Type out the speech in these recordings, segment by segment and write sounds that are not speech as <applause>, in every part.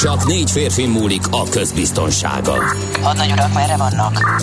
Csak négy férfi múlik a közbiztonsága. Hadnagy urak, merre vannak?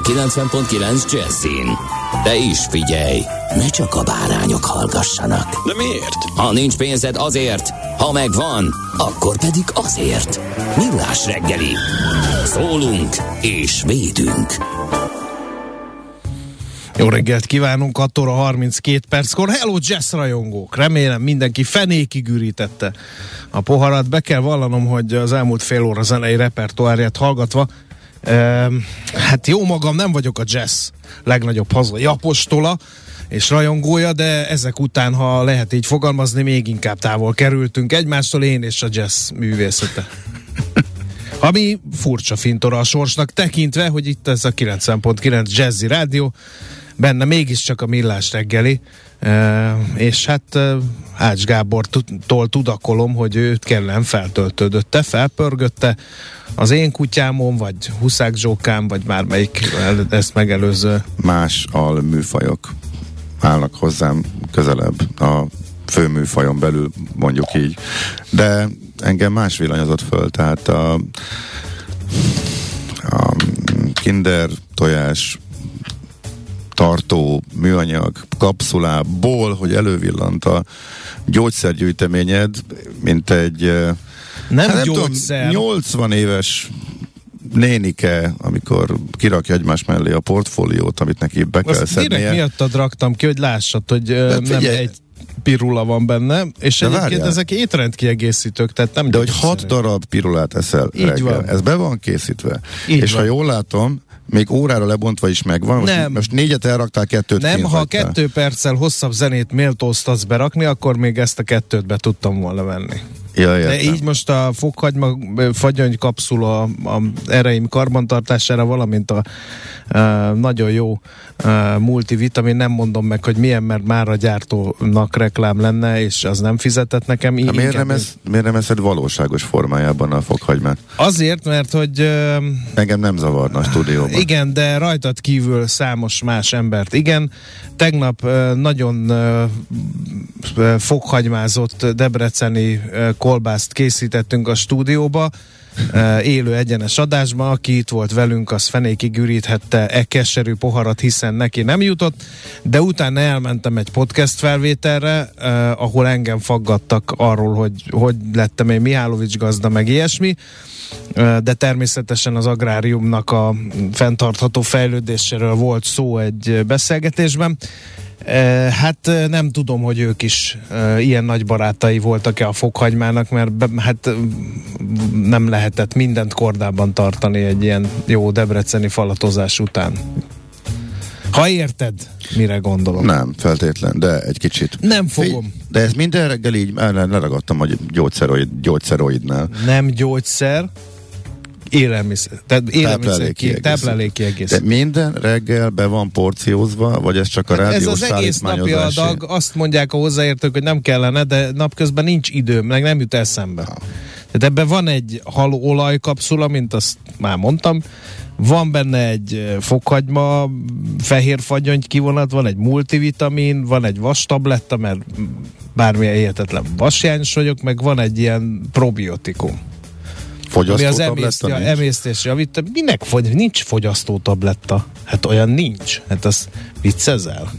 90.9 Jazzin. De is figyelj, ne csak a bárányok hallgassanak. De miért? Ha nincs pénzed azért, ha megvan, akkor pedig azért. Millás reggeli. Szólunk és védünk. Jó reggelt kívánunk, 6 óra 32 perckor. Hello Jazz rajongók! Remélem mindenki fenékig ürítette a poharat. Be kell vallanom, hogy az elmúlt fél óra zenei repertoárját hallgatva hát jó magam, nem vagyok a jazz legnagyobb hazai apostola és rajongója, de ezek után, ha lehet így fogalmazni, még inkább távol kerültünk egymástól, én és a jazz művészete. <laughs> Ami furcsa fintora a sorsnak, tekintve, hogy itt ez a 90.9 Jazzy Rádió, benne mégiscsak a millás reggeli, és hát uh, Ács Gábortól tudakolom, hogy őt kellene feltöltődötte, felpörgötte az én kutyámon, vagy Huszák Zsókám, vagy már melyik ezt megelőző. Más alműfajok állnak hozzám közelebb a főműfajon belül, mondjuk így. De engem más villanyozott föl, tehát a, a kinder tojás tartó műanyag kapszulából, hogy elővillant a gyógyszergyűjteményed, mint egy nem, hát gyógyszer. Nem tudom, 80 éves nénike, amikor kirakja egymás mellé a portfóliót, amit neki be kell Azt szednie. direkt miattad raktam ki, hogy lássad, hogy hát, nem figyelj, egy pirula van benne, és de egyébként várjál. ezek étrendkiegészítők, tehát nem De hogy hat darab pirulát eszel Így reggel, van. ez be van készítve. Így és van. ha jól látom, még órára lebontva is megvan. Most, nem. most négyet elraktál, kettőt Nem, ha hagytál. kettő perccel hosszabb zenét méltóztatsz berakni, akkor még ezt a kettőt be tudtam volna venni. Ja, De így most a fokhagyma fagyony kapszula a ereim karbantartására, valamint a, a nagyon jó a multivitamin, nem mondom meg, hogy milyen, mert már a gyártónak reklám lenne, és az nem fizetett nekem. Ha miért, nem ez, miért nem eszed valóságos formájában a fokhagymát? Azért, mert hogy... Engem nem zavarna a stúdióban. Igen, de rajtad kívül számos más embert. Igen, tegnap nagyon fokhagymázott debreceni kolbászt készítettünk a stúdióba, élő egyenes adásba, aki itt volt velünk, az fenékig üríthette e keserű poharat, hiszen neki nem jutott, de utána elmentem egy podcast felvételre, ahol engem faggattak arról, hogy hogy lettem én Mihálovics gazda, meg ilyesmi, de természetesen az agráriumnak a fenntartható fejlődéséről volt szó egy beszélgetésben. Hát nem tudom, hogy ők is ilyen nagy barátai voltak-e a fokhagymának, mert be, hát nem lehetett mindent kordában tartani egy ilyen jó debreceni falatozás után. Ha érted, mire gondolom. Nem, feltétlen, de egy kicsit. Nem fogom. De ez minden reggel így, leragadtam, hogy gyógyszeroid, gyógyszeroidnál. Nem gyógyszer, élelmiszer, tehát élelmiszer táplálékkiegészítő. De minden reggel be van porciózva, vagy ez csak a hát rádiós Ez az egész napi adag, azt mondják a hozzáértők, hogy nem kellene, de napközben nincs időm, meg nem jut eszembe. Ha. Tehát ebben van egy haló olajkapszula, mint azt már mondtam, van benne egy fokhagyma, fehér fagyony kivonat, van egy multivitamin, van egy vastabletta, mert bármilyen hihetetlen vasjányos vagyok, meg van egy ilyen probiotikum. Fogyasztó ami az emésztja, emésztés javít. Minek fogy? Nincs fogyasztó tabletta. Hát olyan nincs. Hát az viccezel.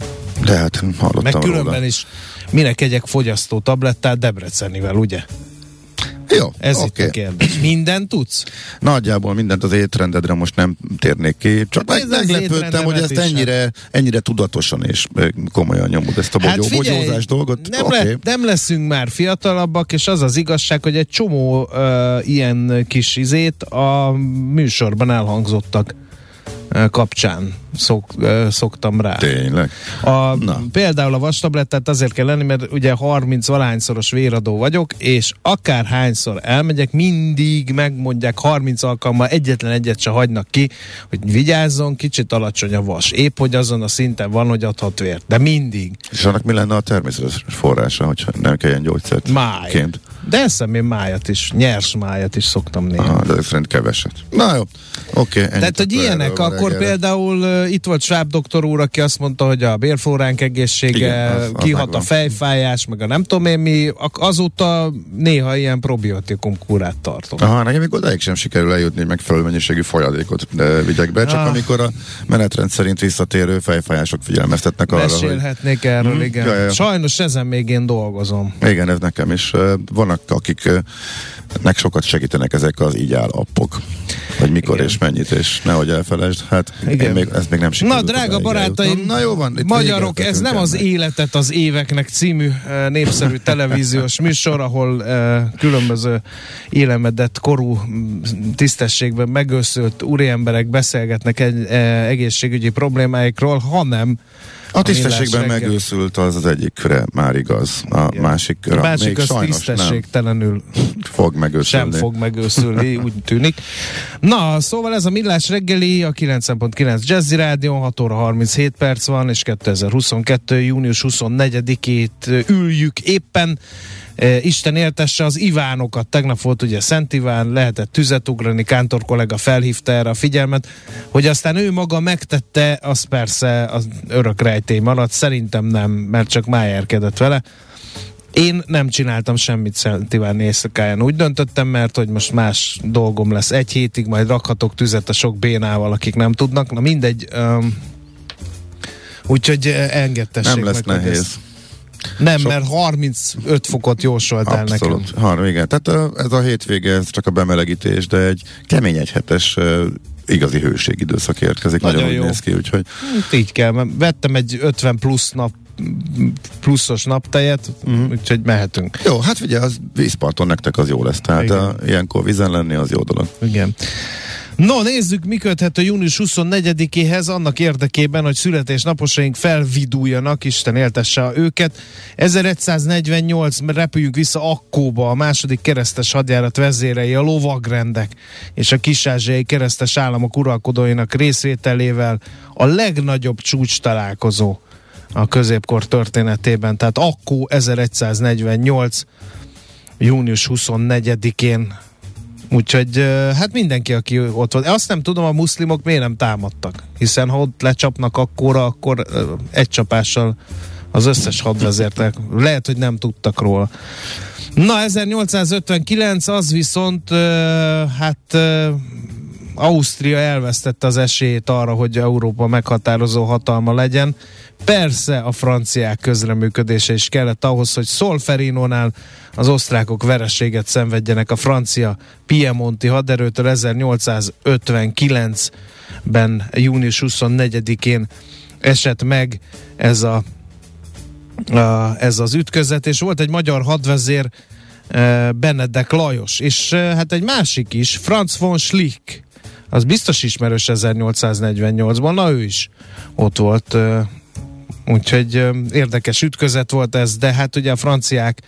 De hát hallottam Meg különben róla. is minek egyek fogyasztó tablettát Debrecenivel, ugye? Jó, Ez oké. itt a kérdés. Minden tudsz? Nagyjából mindent az étrendedre most nem térnék ki, csak Hát meg, az meglepődtem, hogy ezt ennyire, ennyire tudatosan és komolyan nyomod ezt a bogyó, bogyózás dolgot. Hát nem, Oké. le, nem leszünk már fiatalabbak, és az az igazság, hogy egy csomó uh, ilyen kis izét a műsorban elhangzottak kapcsán szok, szoktam rá. Tényleg. A, Na. például a vastablettát azért kell lenni, mert ugye 30 valányszoros véradó vagyok, és akár hányszor elmegyek, mindig megmondják 30 alkalommal egyetlen egyet se hagynak ki, hogy vigyázzon, kicsit alacsony a vas. Épp, hogy azon a szinten van, hogy adhat vért. De mindig. És annak mi lenne a természetes forrása, hogyha nem kelljen gyógyszert? Máj. Ként? De eszem én májat is, nyers májat is szoktam néha. Aha, de szerint keveset. Na jó, oké. ennyit Tehát, hogy ilyenek, akkor reggelre. például uh, itt volt Schwab doktor úr, aki azt mondta, hogy a bérflóránk egészsége Igen, az- az kihat megvan. a fejfájás, meg a nem tudom én mi, azóta néha ilyen probiotikum kúrát tartok. Aha, nekem még odáig sem sikerül eljutni, hogy megfelelő mennyiségű folyadékot vigyek be, csak Ah. amikor a menetrend szerint visszatérő fejfájások figyelmeztetnek arra, hogy Mesélhetnék erről, Mhm, igen. ja, ja. Sajnos ezen még én dolgozom. igen, ez nekem is. ö, Vannak, akiknek sokat segítenek ezek az így áll appok. Hogy mikor Igen. és mennyit, és nehogy elfelejtsd. Hát Igen. én még, ez még nem Na, sikerült. drága odáig barátaim, eljutnom. Na jó van. magyarok, ez nem az. Életet az éveknek című népszerű <laughs> televíziós műsor, ahol különböző élemedett korú tisztességben megőszült úriemberek beszélgetnek egy, egészségügyi problémáikról, hanem A tisztességben megőszült az az egyikre már igaz, a Igen. másikra a másik még az sajnos nem tisztességtelenül <laughs> fog megőszülni. sem fog megőszülni, <laughs> úgy tűnik. Na, szóval ez a Millás reggeli, a 9.9 Jazzy Rádió, 6 óra 37 perc van, és 2022. június 24-ét üljük éppen. Isten éltesse az Ivánokat. Tegnap volt ugye Szent Iván, lehetett tüzet ugrani, Kántor kollega felhívta erre a figyelmet, hogy aztán ő maga megtette, az persze az örök rejtély maradt, szerintem nem, mert csak májárkedett vele. Én nem csináltam semmit Szent Iván éjszakáján. Úgy döntöttem, mert hogy most más dolgom lesz egy hétig, majd rakhatok tüzet a sok bénával, akik nem tudnak. Na mindegy. Um, úgyhogy engedtessék Nem lesz meg, nehéz. ezt- Nem, Sok- mert 35 fokot jósolt el nekem. Abszolút. Ha, igen. Tehát ez a hétvége, ez csak a bemelegítés, de egy kemény egyhetes igazi hőségidőszak érkezik. Nagyon Nagyon, jó. néz ki, úgyhogy Hát így kell. Vettem egy 50 plusz nap pluszos naptejet, uh-huh. úgyhogy mehetünk. jó, hát ugye az vízparton nektek az jó lesz, tehát Igen. a, ilyenkor vízen lenni az jó dolog. Igen. No, nézzük, mi köthető június 24-éhez annak érdekében, hogy születésnaposaink felviduljanak, Isten éltesse őket. 1148, repüljünk vissza Akkóba, a második keresztes hadjárat vezérei, a lovagrendek és a kisázsiai keresztes államok uralkodóinak részvételével a legnagyobb csúcs találkozó a középkor történetében. Tehát Akkó 1148 június 24-én Úgyhogy hát mindenki, aki ott van. Azt nem tudom, a muszlimok miért nem támadtak. Hiszen ha ott lecsapnak akkora, akkor egy csapással az összes hadvezértek. Lehet, hogy nem tudtak róla. Na, 1859, az viszont hát Ausztria elvesztette az esélyét arra, hogy Európa meghatározó hatalma legyen. Persze a franciák közreműködése is kellett ahhoz, hogy Solferinónál az osztrákok vereséget szenvedjenek a francia Piemonti haderőtől 1859-ben június 24-én esett meg ez a a, ez az ütközet, és volt egy magyar hadvezér, eh, Benedek Lajos, és eh, hát egy másik is, Franz von Schlick, az biztos ismerős 1848-ban, na ő is ott volt, úgyhogy érdekes ütközet volt ez, de hát ugye a franciák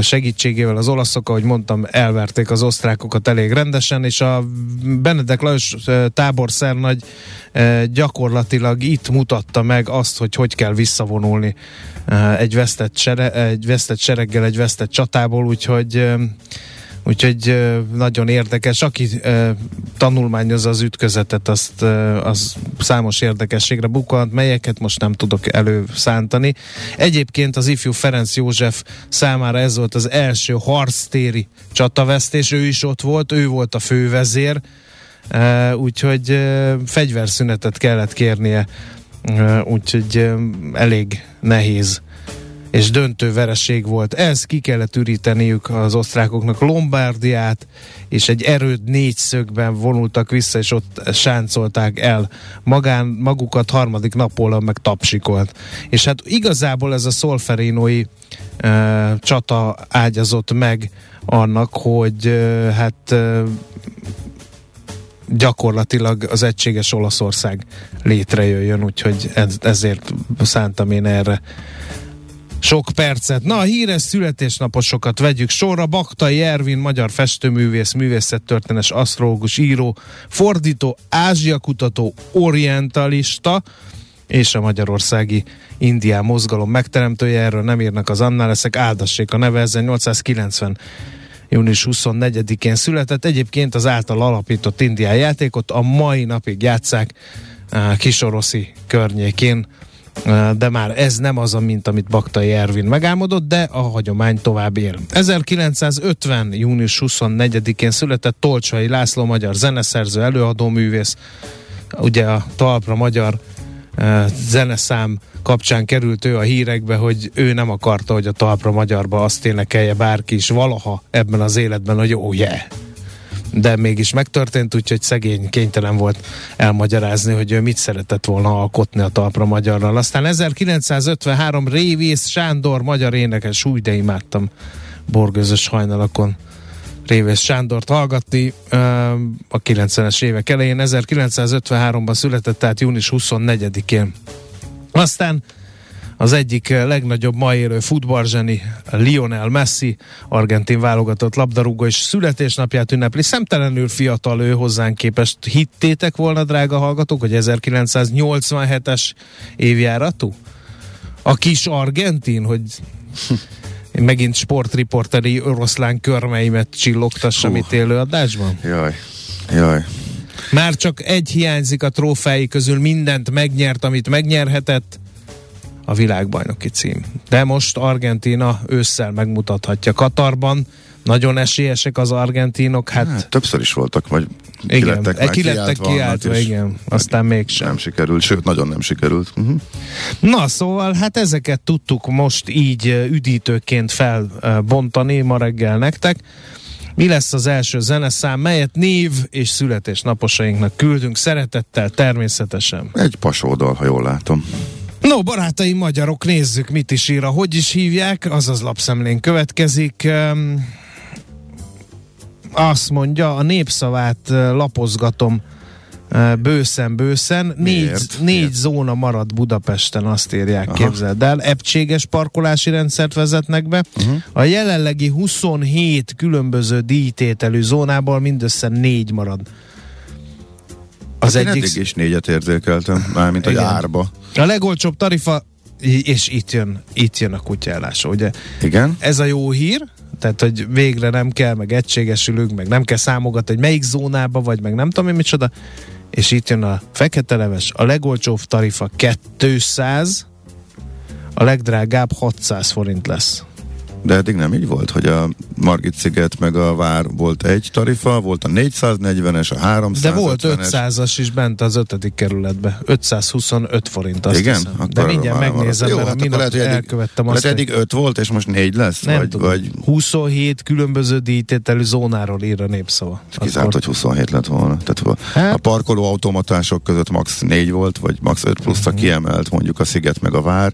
segítségével az olaszok, ahogy mondtam, elverték az osztrákokat elég rendesen, és a Benedek Lajos táborszernagy gyakorlatilag itt mutatta meg azt, hogy hogy kell visszavonulni egy vesztett, sere, egy vesztett sereggel, egy vesztett csatából, úgyhogy Úgyhogy nagyon érdekes. Aki tanulmányozza az ütközetet, azt, az számos érdekességre bukkant, melyeket most nem tudok előszántani. Egyébként az ifjú Ferenc József számára ez volt az első harctéri csatavesztés, ő is ott volt, ő volt a fővezér, úgyhogy fegyverszünetet kellett kérnie, úgyhogy elég nehéz és döntő vereség volt. Ez ki kellett üríteniük az osztrákoknak Lombardiát, és egy erőd négy szögben vonultak vissza, és ott sáncolták el magán, magukat harmadik napból, meg tapsikolt. És hát igazából ez a szolferinói e, csata ágyazott meg annak, hogy e, hát e, gyakorlatilag az egységes Olaszország létrejöjjön, úgyhogy ez, ezért szántam én erre sok percet. Na, a híres születésnaposokat vegyük sorra. Baktai Ervin, magyar festőművész, művészettörténes, asztrológus, író, fordító, ázsiakutató, orientalista, és a magyarországi Indián mozgalom megteremtője, erről nem írnak az annál, leszek áldassék a neve 1890 június 24-én született. Egyébként az által alapított indián játékot a mai napig játszák uh, Kisoroszi környékén, de már ez nem az, mint amit Baktai Ervin megálmodott, de a hagyomány tovább él. 1950. június 24-én született Tolcsai László magyar zeneszerző, előadó művész, ugye a talpra magyar zeneszám kapcsán került ő a hírekbe, hogy ő nem akarta, hogy a talpra magyarba azt énekelje bárki is valaha ebben az életben, hogy oh yeah. De mégis megtörtént, úgyhogy szegény kénytelen volt elmagyarázni, hogy ő mit szeretett volna alkotni a talpra magyarral. Aztán 1953 Révész Sándor magyar énekes, úgy de imádtam borgözös hajnalakon Révész Sándort hallgatni a 90-es évek elején. 1953-ban született, tehát június 24-én aztán az egyik legnagyobb ma élő futballzseni Lionel Messi, argentin válogatott labdarúgó és születésnapját ünnepli. Szemtelenül fiatal ő hozzánk képest. Hittétek volna, drága hallgatók, hogy 1987-es évjáratú? A kis argentin, hogy <laughs> megint sportriporteri oroszlán körmeimet csillogtassam itt élő adásban? Jaj, jaj. Már csak egy hiányzik a trófái közül, mindent megnyert, amit megnyerhetett, a világbajnoki cím. De most Argentina ősszel megmutathatja Katarban, nagyon esélyesek az argentinok, hát... hát többször is voltak, vagy igen, kilettek, e, kilettek kiáltva, kiáltva igen, aztán mégsem. Nem sikerült, sőt, nagyon nem sikerült. Uh-huh. Na, szóval, hát ezeket tudtuk most így üdítőként felbontani ma reggel nektek. Mi lesz az első zeneszám, melyet név és születésnaposainknak küldünk szeretettel természetesen? Egy pasódal, ha jól látom. No, barátaim magyarok, nézzük, mit is ír, hogy is hívják, azaz lapszemlén következik. Azt mondja, a népszavát lapozgatom bőszen-bőszen. Négy, négy zóna marad Budapesten, azt írják, Aha. képzeld el. Epcséges parkolási rendszert vezetnek be. Uh-huh. A jelenlegi 27 különböző díjtételű zónából mindössze négy marad. Az hát egyik... eddig is négyet érzékeltem, mármint a árba. A legolcsóbb tarifa, és itt jön, itt jön a kutyálása, ugye? Igen. Ez a jó hír, tehát, hogy végre nem kell, meg egységesülünk, meg nem kell számogatni, hogy melyik zónába vagy, meg nem tudom én micsoda és itt jön a fekete leves, a legolcsóbb tarifa 200, a legdrágább 600 forint lesz. De eddig nem így volt, hogy a Margit sziget meg a Vár volt egy tarifa, volt a 440-es, a 300 De volt 500-as is bent az ötödik kerületbe. 525 forint azt Igen? hiszem. Akkor De mindjárt megnézem, Jó, mert hát a minap lehet, elkövettem azt. Lehet eddig 5 volt, és most 4 lesz? Nem vagy, tudom. vagy... 27 különböző díjtételű zónáról ír a népszava. Kizárt, hogy 27 lett volna. Tehát hát? a parkoló automatások között max 4 volt, vagy max 5 plusz a mhm. kiemelt, mondjuk a sziget meg a vár,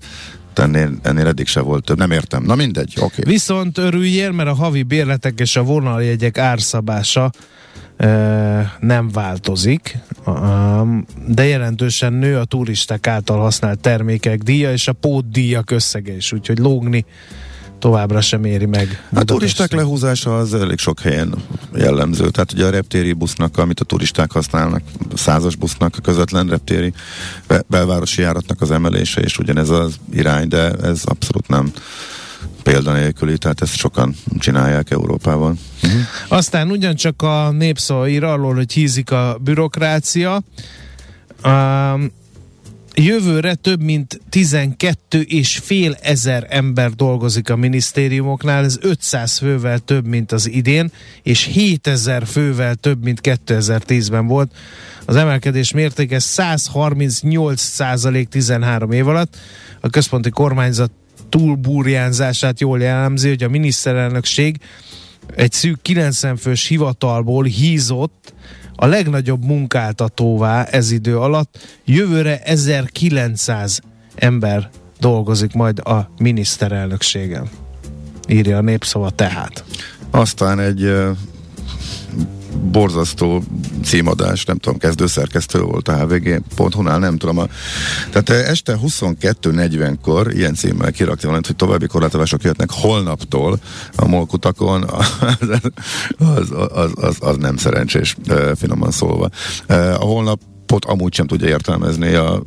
ennél, ennél eddig se volt több. Nem értem. Na mindegy, oké. Okay. Viszont örüljél, mert a havi bérletek és a vonaljegyek árszabása nem változik, de jelentősen nő a turisták által használt termékek díja és a pótdíjak összege is, úgyhogy lógni továbbra sem éri meg. A turisták lehúzása az elég sok helyen jellemző. Tehát ugye a reptéri busznak, amit a turisták használnak, a százas busznak, a közvetlen reptéri belvárosi járatnak az emelése, és ugyanez az irány, de ez abszolút nem példanélküli, tehát ezt sokan csinálják Európában. Uh-huh. Aztán ugyancsak a népszó ír arról, hogy hízik a bürokrácia. Um, Jövőre több mint 12 és fél ezer ember dolgozik a minisztériumoknál, ez 500 fővel több, mint az idén, és 7000 fővel több, mint 2010-ben volt. Az emelkedés mértéke 138 százalék 13 év alatt. A központi kormányzat túlburjánzását jól jellemzi, hogy a miniszterelnökség egy szűk 90 fős hivatalból hízott a legnagyobb munkáltatóvá ez idő alatt. Jövőre 1900 ember dolgozik majd a miniszterelnökségen. Írja a népszava tehát. Aztán egy borzasztó címadás, nem tudom, kezdőszerkesztő volt a hvg.hu-nál, nem tudom. A, tehát este 22.40-kor ilyen címmel kirakta valamit, hogy további korlátozások jöhetnek holnaptól a molkutakon, <laughs> az, az, az, az, az nem szerencsés, finoman szólva. A holnap appot amúgy sem tudja értelmezni a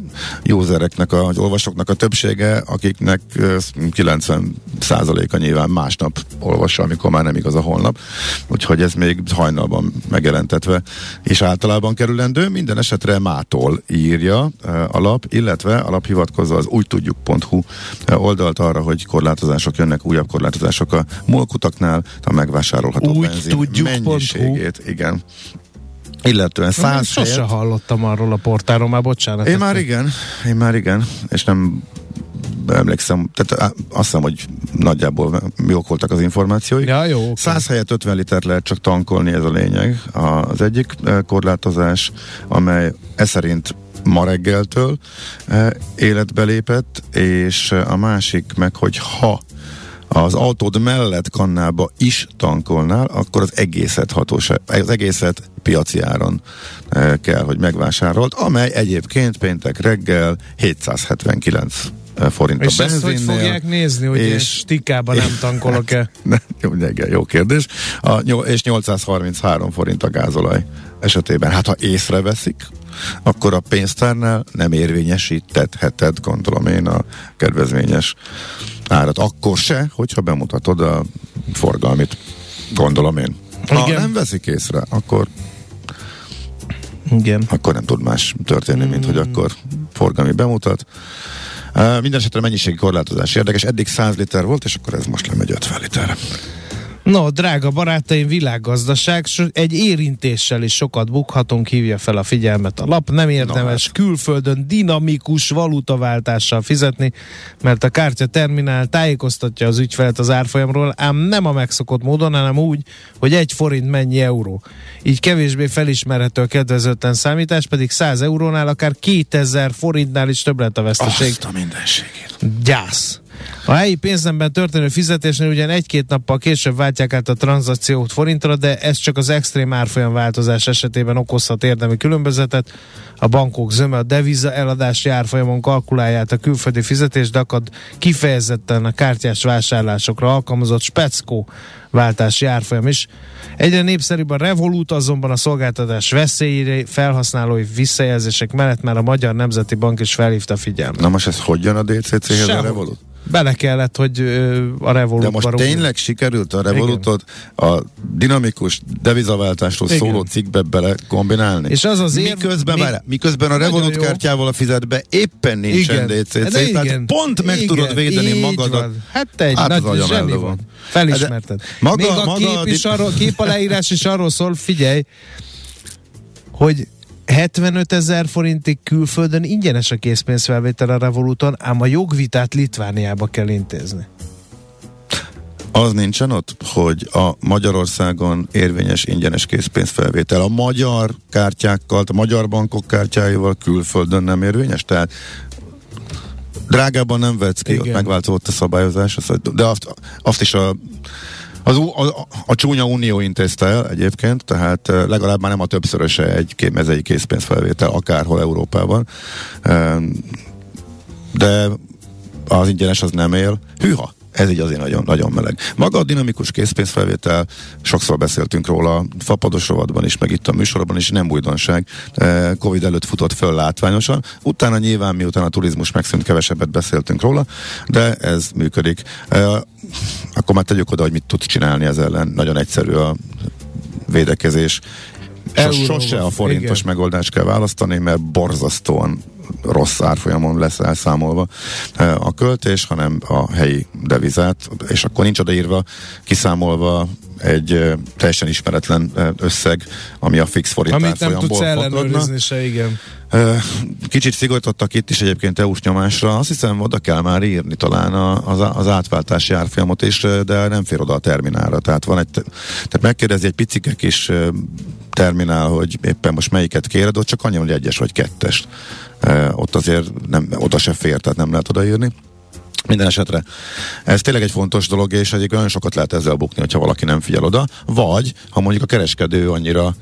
usereknek, a, a olvasóknak a többsége, akiknek 90%-a nyilván másnap olvassa, amikor már nem igaz a holnap. Úgyhogy ez még hajnalban megjelentetve és általában kerülendő. Minden esetre mától írja a lap, illetve a lap hivatkozza az úgy tudjuk.hu oldalt arra, hogy korlátozások jönnek, újabb korlátozások a molkutaknál, a megvásárolható úgy benzin tudjuk mennyiségét. Igen illetően száz Sose helyet... hallottam arról a portáról, már bocsánat. Én már igen, én már igen, és nem emlékszem, tehát azt hiszem, hogy nagyjából jók voltak az információi. Ja, jó. Okay. 100 helyett 50 litert lehet csak tankolni, ez a lényeg. Az egyik korlátozás, amely e szerint ma reggeltől életbe lépett, és a másik meg, hogy ha az autód mellett kannába is tankolnál, akkor az egészet hatóság, az egészet piaci áron e, kell, hogy megvásárolt, amely egyébként péntek reggel 779 forint és a benzinnél. És hogy fogják nézni, hogy és stikában nem tankolok-e? <laughs> jó, jó kérdés. A, és 833 forint a gázolaj esetében. Hát ha észreveszik, akkor a pénztárnál nem érvényesítetheted, gondolom én, a kedvezményes árat. Akkor se, hogyha bemutatod a forgalmit, gondolom én. Ha Igen. nem veszik észre, akkor igen. Akkor nem tud más történni, mint hogy akkor forgalmi bemutat. Uh, minden esetre mennyiségi korlátozás érdekes. Eddig 100 liter volt, és akkor ez most lemegy 50 liter. No, drága barátaim, világgazdaság, egy érintéssel is sokat bukhatunk, hívja fel a figyelmet a lap. Nem érdemes no, hát. külföldön dinamikus valutaváltással fizetni, mert a kártya terminál tájékoztatja az ügyfelet az árfolyamról, ám nem a megszokott módon, hanem úgy, hogy egy forint mennyi euró. Így kevésbé felismerhető a kedvezőtlen számítás, pedig 100 eurónál akár 2000 forintnál is több lett a veszteség. Azt a mindenségét. Gyász. A helyi pénznemben történő fizetésnél ugyan egy-két nappal később váltják át a tranzakciót forintra, de ez csak az extrém árfolyam változás esetében okozhat érdemi különbözetet. A bankok zöme a deviza eladási árfolyamon kalkulálják a külföldi fizetés, de akad kifejezetten a kártyás vásárlásokra alkalmazott speckó váltási árfolyam is. Egyre népszerűbb a Revolut, azonban a szolgáltatás veszélyére felhasználói visszajelzések mellett már a Magyar Nemzeti Bank is felhívta figyelmet. Na most ez hogy jön a DCC-hez a Revolut? Bele kellett, hogy a Revolut De most barul. tényleg sikerült a Revolutot a dinamikus devizaváltásról Igen. szóló cikkbe bele kombinálni? És az az ér... miközben, még... miközben a Revolut kártyával a fizetbe éppen nincsen igen. DCC, De tehát igen. pont meg igen. tudod védeni Így magadat. Van. Hát te egy hát nagy zseni van. Felismerted. Maga, Még a maga kép, is arról, kép aláírás is arról szól, figyelj, hogy 75 ezer forintig külföldön ingyenes a készpénzfelvétel a Revoluton, ám a jogvitát Litvániába kell intézni. Az nincsen ott, hogy a Magyarországon érvényes ingyenes készpénzfelvétel a magyar kártyákkal, a magyar bankok kártyáival külföldön nem érvényes? Tehát drágában nem vetsz ki, Igen. ott megváltozott a szabályozás, de azt, azt is a az, a, a, a csúnya unió intézte el egyébként, tehát legalább már nem a többszöröse egy mezei készpénzfelvétel akárhol Európában. De az ingyenes az nem él. Hűha! Ez így azért nagyon, nagyon meleg. Maga a dinamikus készpénzfelvétel, sokszor beszéltünk róla fapados rovadban is, meg itt a műsorban is, nem újdonság. Covid előtt futott föl látványosan. Utána nyilván, miután a turizmus megszűnt, kevesebbet beszéltünk róla, de ez működik. Akkor már tegyük oda, hogy mit tudsz csinálni ez ellen. Nagyon egyszerű a védekezés. Sos, sose a forintos igen. megoldást kell választani, mert borzasztóan rossz árfolyamon lesz elszámolva eh, a költés, hanem a helyi devizát, és akkor nincs odaírva, kiszámolva egy teljesen ismeretlen összeg, ami a fix forint Amit nem tudsz ellenőrizni se, igen. Kicsit szigorítottak itt is egyébként EU-s nyomásra. Azt hiszem, oda kell már írni talán az, az átváltási árfolyamot is, de nem fér oda a terminálra. Tehát van egy, tehát megkérdezi egy picike kis terminál, hogy éppen most melyiket kéred, ott csak annyi, hogy egyes vagy kettes. Ott azért nem, oda se fér, tehát nem lehet odaírni. Minden esetre ez tényleg egy fontos dolog, és egyik olyan sokat lehet ezzel bukni, hogyha valaki nem figyel oda, vagy ha mondjuk a kereskedő annyira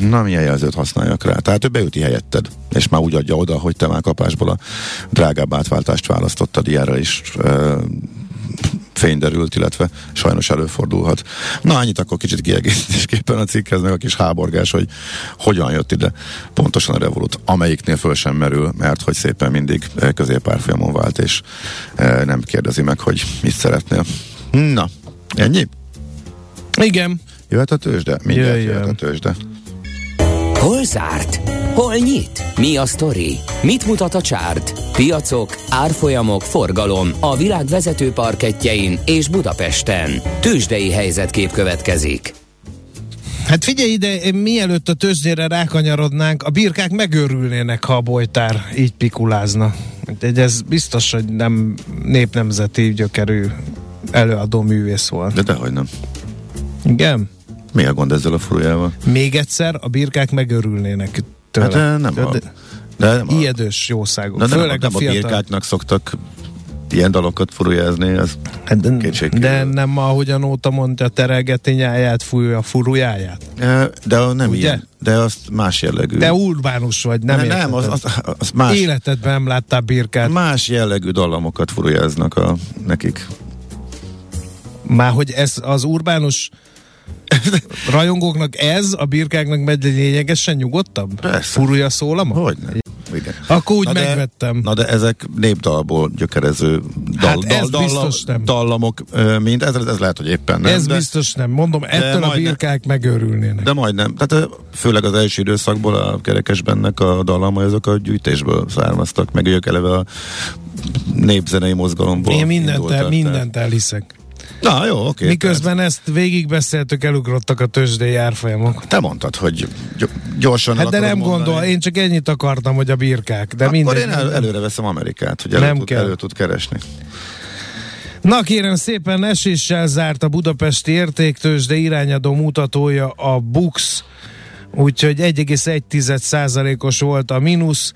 Na, milyen jelzőt használjak rá? Tehát ő beüti helyetted, és már úgy adja oda, hogy te már kapásból a drágább átváltást választottad, ilyenre is ö, fény derült, illetve sajnos előfordulhat. Na, annyit akkor kicsit kiegészítésképpen a cikkhez, meg a kis háborgás, hogy hogyan jött ide pontosan a Revolut, amelyiknél föl sem merül, mert hogy szépen mindig eh, középárfolyamon vált, és eh, nem kérdezi meg, hogy mit szeretnél. Na, ennyi? Igen. Jöhet a tőzsde? Mindjárt jöhet a tőzsde. Hol zárt? Hol nyit? Mi a sztori? Mit mutat a csárt? Piacok, árfolyamok, forgalom a világ vezető parketjein és Budapesten. Tősdei helyzetkép következik. Hát figyelj ide, mielőtt a tőzsdére rákanyarodnánk, a birkák megőrülnének, ha a bolytár így pikulázna. Úgyhogy ez biztos, hogy nem népnemzeti gyökerű előadó művész volt. De dehogy nem. Igen? Mi a gond ezzel a furujával? Még egyszer a birkák megörülnének tőle. Hát de nem a, De- de nem a, Ijedős jószágok. de nem, Főleg nem a a fiatal. birkáknak szoktak ilyen dalokat furujázni, ez Hát de, kétségkívül. de nem ahogyan óta mondja, terelgeti nyáját, fújja a furujáját. E, De nem Ugye? ilyen, de az más jellegű. Te urbánus vagy, nem nem, nem az, az, az más, Életedben nem láttál birkát. más jellegű dallamokat furujáznak a, nekik. Már hogy ez az urbánus rajongóknak ez, a birkáknak megy lényegesen nyugodtabb? Persze. Furulja szólama? Hogyne? Igen. Akkor úgy Na de- megvettem. Na de ezek népdalból gyökerező dal, Hát ez dal, biztos dallam, nem. dallamok, mint ez, ez lehet, hogy éppen nem. ez de, biztos nem. Mondom, ettől a birkák megőrülnének. De majdnem. Tehát főleg az első időszakból a kerekesbennek a dallamai azok a gyűjtésből származtak, meg ők eleve a népzenei mozgalomból Én mindent, el, mindent elhiszek. Tehát. Na jó, oké. Miközben ezt végigbeszéltük, elugrottak a tőzsdei árfolyamok. Te mondtad, hogy gy- gyorsan Hát de nem mondani. gondol, én csak ennyit akartam, hogy a birkák. De Akkor mindegy. én el, előre veszem Amerikát, hogy elő, Nem tud, kell. elő tud keresni. Na kérem szépen, eséssel zárt a budapesti értéktős, de irányadó mutatója a BUX, úgyhogy 1,1%-os volt a mínusz.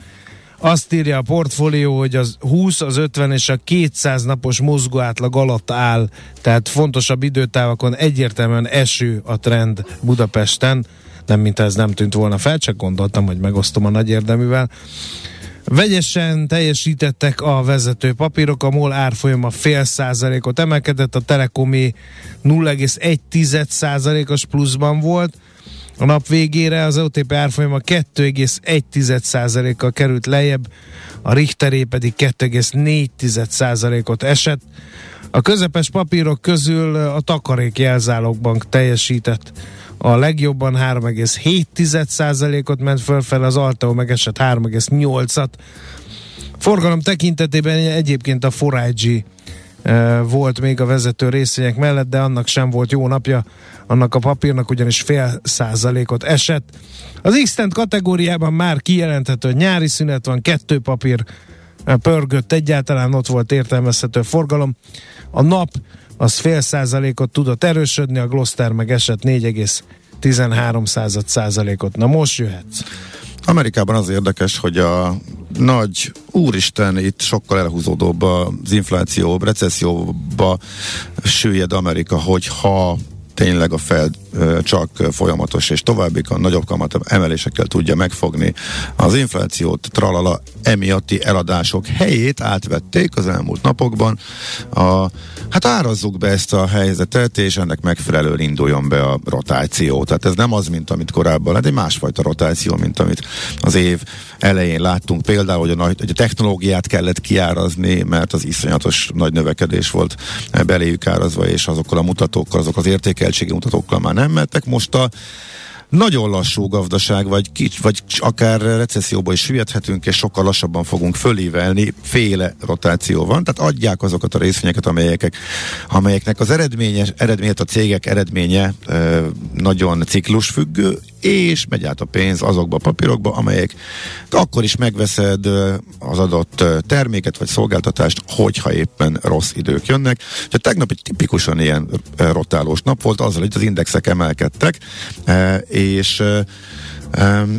Azt írja a portfólió, hogy az 20, az 50 és a 200 napos mozgóátlag alatt áll, tehát fontosabb időtávokon egyértelműen eső a trend Budapesten. Nem, mint ez nem tűnt volna fel, csak gondoltam, hogy megosztom a nagy érdeművel. Vegyesen teljesítettek a vezető papírok, a MOL árfolyama fél százalékot emelkedett, a Telekomé 0,1 százalékos pluszban volt, a nap végére az OTP árfolyama 2,1 százalékkal került lejjebb, a Richteré pedig 2,4 százalékot esett. A közepes papírok közül a takarék jelzálogbank teljesített a legjobban 3,7%-ot ment fölfel, az Alteo megesett 3,8-at. Forgalom tekintetében egyébként a 4 volt még a vezető részvények mellett, de annak sem volt jó napja, annak a papírnak ugyanis fél százalékot esett. Az x kategóriában már kijelenthető, nyári szünet van, kettő papír pörgött, egyáltalán ott volt értelmezhető forgalom. A nap az fél százalékot tudott erősödni, a Gloster meg esett 4,13 század százalékot. Na most jöhetsz. Amerikában az érdekes, hogy a nagy, úristen, itt sokkal elhúzódóbb az infláció, recesszióba süllyed Amerika, hogyha tényleg a Fed csak folyamatos és további a nagyobb kamat emelésekkel tudja megfogni az inflációt, tralala, emiatti eladások helyét átvették az elmúlt napokban. A, hát árazzuk be ezt a helyzetet, és ennek megfelelően induljon be a rotáció. Tehát ez nem az, mint amit korábban, hát egy másfajta rotáció, mint amit az év elején láttunk. Például, hogy a, nagy, hogy a technológiát kellett kiárazni, mert az iszonyatos nagy növekedés volt beléjük árazva, és azokkal a mutatókkal, azok az értékeltségi mutatókkal már nem mentek. Most a nagyon lassú gazdaság, vagy, kics, vagy akár recesszióba is süllyedhetünk, és sokkal lassabban fogunk fölívelni, féle rotáció van, tehát adják azokat a részvényeket, amelyek, amelyeknek az eredménye, eredményet a cégek eredménye nagyon ciklusfüggő, és megy át a pénz azokba a papírokba, amelyek akkor is megveszed az adott terméket vagy szolgáltatást, hogyha éppen rossz idők jönnek. Tehát tegnap egy tipikusan ilyen rotálós nap volt, azzal, hogy az indexek emelkedtek, és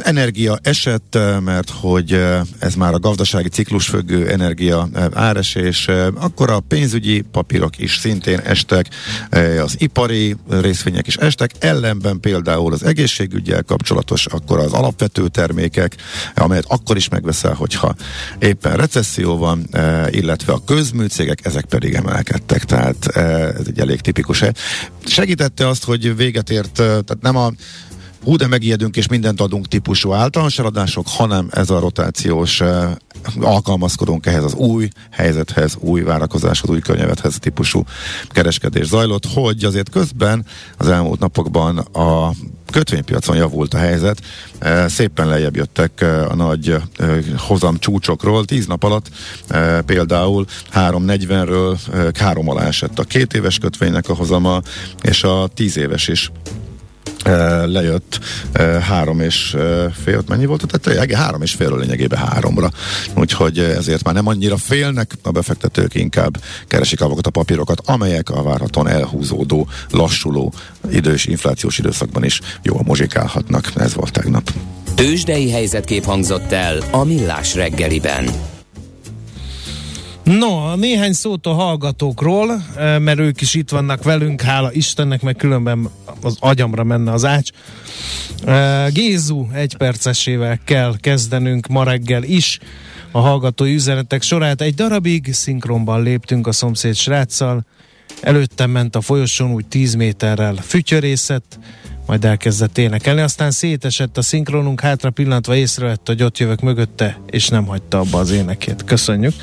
energia esett, mert hogy ez már a gazdasági ciklus függő energia áresés, akkor a pénzügyi papírok is szintén estek, az ipari részvények is estek, ellenben például az egészségügyel kapcsolatos, akkor az alapvető termékek, amelyet akkor is megveszel, hogyha éppen recesszió van, illetve a közműcégek, ezek pedig emelkedtek, tehát ez egy elég tipikus. Segítette azt, hogy véget ért, tehát nem a hú, de megijedünk és mindent adunk típusú általános eladások, hanem ez a rotációs uh, alkalmazkodunk ehhez az új helyzethez, új várakozáshoz, új környezethez típusú kereskedés zajlott, hogy azért közben az elmúlt napokban a kötvénypiacon javult a helyzet, szépen lejjebb jöttek a nagy hozam csúcsokról, tíz nap alatt például 3.40-ről három alá esett a két éves kötvénynek a hozama, és a tíz éves is lejött három és fél, mennyi volt a tetője? Három és félről lényegében háromra. Úgyhogy ezért már nem annyira félnek, a befektetők inkább keresik azokat a papírokat, amelyek a várhatóan elhúzódó, lassuló idős inflációs időszakban is jól mozsikálhatnak. Ez volt tegnap. Tőzsdei helyzetkép hangzott el a Millás reggeliben. No, néhány szót a hallgatókról, mert ők is itt vannak velünk, hála Istennek, meg különben az agyamra menne az ács. Gézu egy percesével kell kezdenünk ma reggel is a hallgatói üzenetek sorát. Egy darabig szinkronban léptünk a szomszéd sráccal, előttem ment a folyosón úgy 10 méterrel fütyörészet, majd elkezdett énekelni, aztán szétesett a szinkronunk, hátra pillantva észrevett, hogy ott jövök mögötte, és nem hagyta abba az énekét. Köszönjük!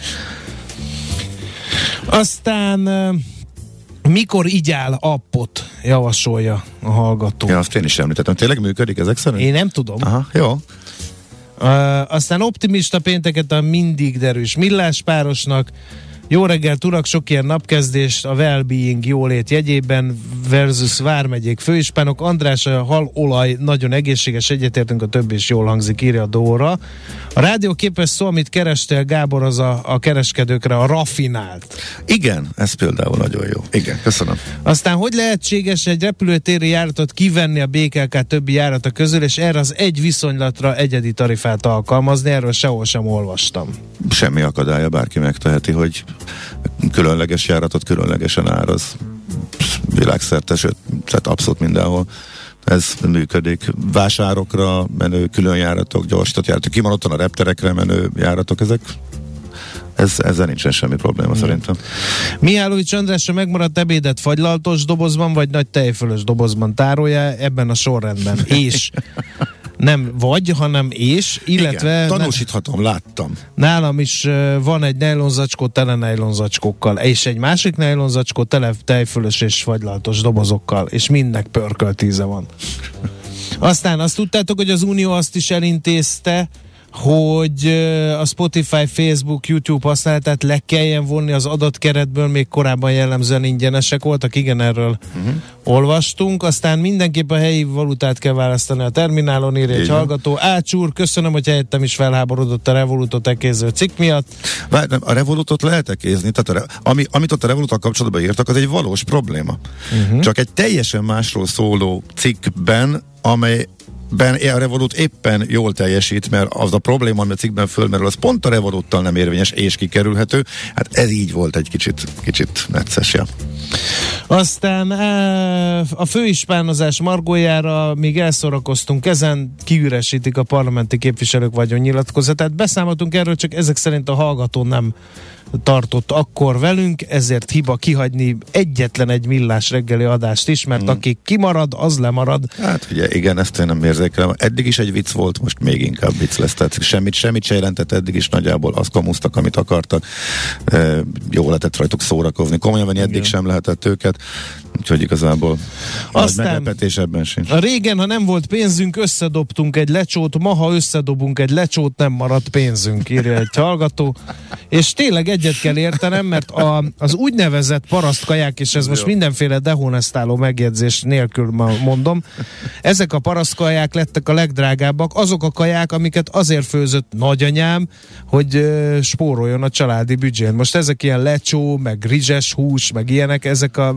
Aztán mikor igyál appot, javasolja a hallgató. Ja, azt én is említettem. Tényleg működik ezek szerint? Én nem tudom. Aha, jó. Uh, aztán optimista pénteket a mindig derűs milláspárosnak, jó reggelt, urak, sok ilyen napkezdés a well-being jólét jegyében versus Vármegyék főispánok. András, a halolaj nagyon egészséges, egyetértünk, a többi is jól hangzik, írja a Dóra. A rádióképes szó, amit kerestél, Gábor, az a, a kereskedőkre a rafinált. Igen, ez például nagyon jó. Igen, köszönöm. Aztán, hogy lehetséges egy repülőtéri járatot kivenni a BKK többi járata közül, és erre az egy viszonylatra egyedi tarifát alkalmazni, erről sehol sem olvastam. Semmi akadálya, bárki megteheti, hogy különleges járatot különlegesen áraz világszerte, sőt, tehát abszolút mindenhol ez működik. Vásárokra menő külön járatok, gyorsított járatok, kimondottan a repterekre menő járatok, ezek ez, ezzel nincsen semmi probléma hmm. szerintem. Mihálovics Andrásra megmaradt ebédet fagylaltos dobozban, vagy nagy tejfölös dobozban tárolja ebben a sorrendben. És <laughs> nem vagy, hanem és, illetve... Igen, tanúsíthatom, láttam. Nálam is uh, van egy nejlonzacskó tele nejlonzacskókkal, és egy másik nejlonzacskó tele tejfölös és fagylaltos dobozokkal, és mindnek pörköltíze van. Aztán azt tudtátok, hogy az Unió azt is elintézte, hogy a Spotify, Facebook, YouTube használatát le kelljen vonni az adatkeretből, még korábban jellemzően ingyenesek voltak, igen, erről uh-huh. olvastunk, aztán mindenképp a helyi valutát kell választani a terminálon, írja egy hallgató. Ácsúr, köszönöm, hogy helyettem is felháborodott a Revolutot ekéző cikk miatt. Várj, nem, a Revolutot lehet ekézni, tehát a re, ami, amit ott a Revolutot kapcsolatban írtak, az egy valós probléma. Uh-huh. Csak egy teljesen másról szóló cikkben, amely ben a Revolut éppen jól teljesít, mert az a probléma, ami a cikkben fölmerül, az pont a Revoluttal nem érvényes és kikerülhető. Hát ez így volt egy kicsit, kicsit necces, ja. Aztán a főispánozás margójára még elszorakoztunk ezen, kiüresítik a parlamenti képviselők vagyon nyilatkozatát. Beszámoltunk erről, csak ezek szerint a hallgató nem tartott akkor velünk, ezért hiba kihagyni egyetlen egy millás reggeli adást is, mert mm. aki kimarad, az lemarad. Hát ugye igen, ezt én nem érzékelem. Eddig is egy vicc volt, most még inkább vicc lesz. Tehát semmit, semmit se jelentett eddig is nagyjából. Azt kamusztak, amit akartak. E, jó lehetett rajtuk szórakozni. Komolyan venni eddig sem lehetett őket. Úgyhogy igazából Aztán- meglepetés ebben sincs. A régen, ha nem volt pénzünk, összedobtunk egy lecsót, ma, ha összedobunk egy lecsót, nem maradt pénzünk, írja egy hallgató. És tényleg egyet kell értenem, mert a, az úgynevezett parasztkaják, és ez most mindenféle dehonestáló megjegyzés nélkül ma mondom, ezek a parasztkaják lettek a legdrágábbak, azok a kaják, amiket azért főzött nagyanyám, hogy ö, spóroljon a családi büdzsén. Most ezek ilyen lecsó, meg rizses hús, meg ilyenek, ezek a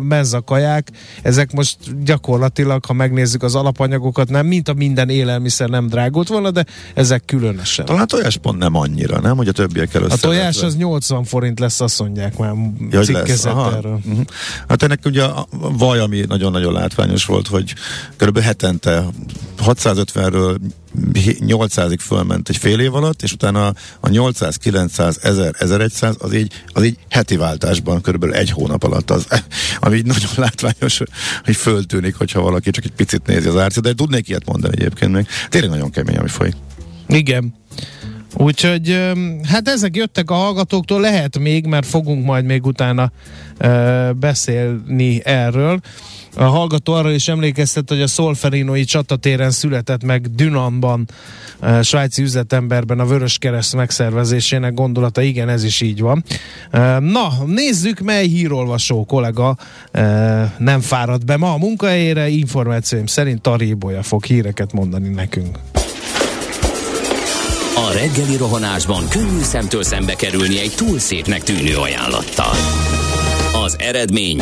mezzakaják, ezek most gyakorlatilag, ha megnézzük az alapanyagokat, nem, mint a minden élelmiszer nem drágult volna, de ezek különösen. Talán a tojás pont nem annyira, nem? Hogy a többiek A tojás az 80 forint lesz, azt mondják már Ja, lesz. Aha. erről. Uh-huh. Hát ennek ugye a a vaj, ami nagyon-nagyon látványos volt, hogy kb. hetente 650-ről 800-ig fölment egy fél év alatt, és utána a 800, 900, 1000, 1100 az így, az így heti váltásban körülbelül egy hónap alatt az, <laughs> ami így nagyon látványos, hogy föltűnik, hogyha valaki csak egy picit nézi az árcát, de tudnék ilyet mondani egyébként még. Tényleg nagyon kemény, ami folyik. Igen. Úgyhogy hát ezek jöttek a hallgatóktól, lehet még, mert fogunk majd még utána beszélni erről. A hallgató arra is emlékeztet, hogy a Solferinoi csatatéren született meg Dünanban, ö, svájci üzletemberben a Vörös Kereszt megszervezésének gondolata. Igen, ez is így van. Ö, Na, nézzük, mely hírolvasó kollega ö, nem fárad be ma a munkahelyére. Információim szerint Taríbolya fog híreket mondani nekünk. A reggeli rohanásban könnyű szemtől szembe kerülni egy túl szépnek tűnő ajánlattal. Az eredmény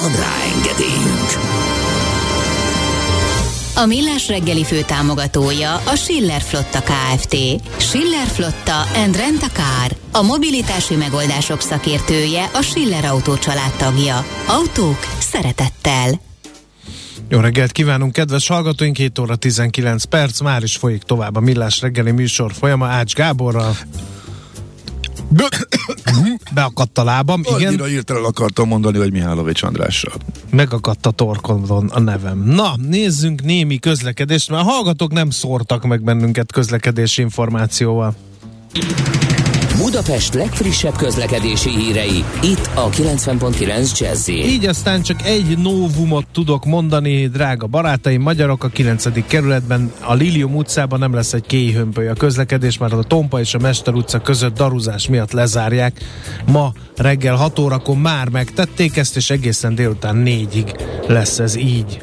Van rá engedélyünk! A Millás reggeli fő támogatója a Schiller Flotta KFT. Schiller Flotta and Rent a Car. A mobilitási megoldások szakértője a Schiller Autó tagja. Autók szeretettel. Jó reggelt kívánunk, kedves hallgatóink, 7 óra 19 perc, már is folyik tovább a Millás reggeli műsor folyama Ács Gáborral. Beakadt a lábam, igen, Annyira hirtelen akartam mondani, hogy Mihálovics Andrással. megakadt a torkodon a nevem. Na, nézzünk némi közlekedést, mert a hallgatók nem szórtak meg bennünket közlekedési információval. Budapest legfrissebb közlekedési hírei, itt a 90.9 jazz Így aztán csak egy novumot tudok mondani, drága barátaim, magyarok a 9. kerületben, a Lilium utcában nem lesz egy kéjhömpöly a közlekedés, mert a Tompa és a Mester utca között daruzás miatt lezárják. Ma reggel 6 órakor már megtették ezt, és egészen délután 4-ig lesz ez így.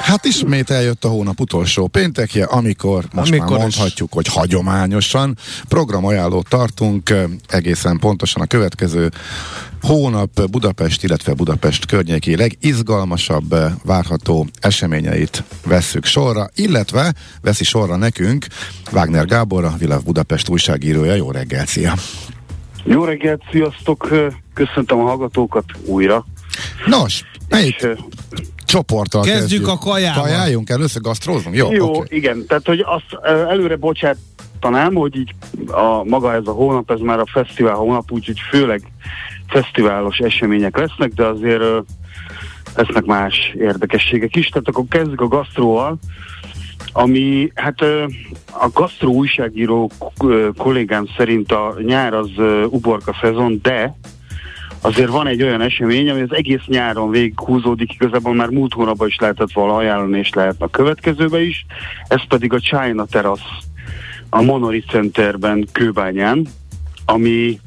Hát ismét eljött a hónap utolsó péntekje, amikor most Amikor már is. mondhatjuk, hogy hagyományosan programajánlót tartunk, egészen pontosan a következő hónap Budapest, illetve Budapest környéki legizgalmasabb várható eseményeit vesszük sorra, illetve veszi sorra nekünk Wagner Gábor, a Világ Budapest újságírója. Jó reggelt, szia! Jó reggelt, sziasztok! Köszöntöm a hallgatókat újra. Nos, melyik És, csoporttal Kezdjük a kajával. Kajáljunk először, gasztrózunk? Jó, jó, oké. igen, tehát hogy azt előre bocsátanám, hogy így a, maga ez a hónap, ez már a fesztivál hónap, úgyhogy főleg fesztiválos események lesznek, de azért ö, lesznek más érdekességek is. Tehát akkor kezdjük a gasztróval, ami, hát ö, a gasztró újságíró ö, kollégám szerint a nyár az ö, uborka szezon, de azért van egy olyan esemény, ami az egész nyáron végig húzódik, igazából már múlt hónapban is lehetett volna ajánlani, és lehet a következőbe is. Ez pedig a China Terrace a Monori Centerben Kőbányán, ami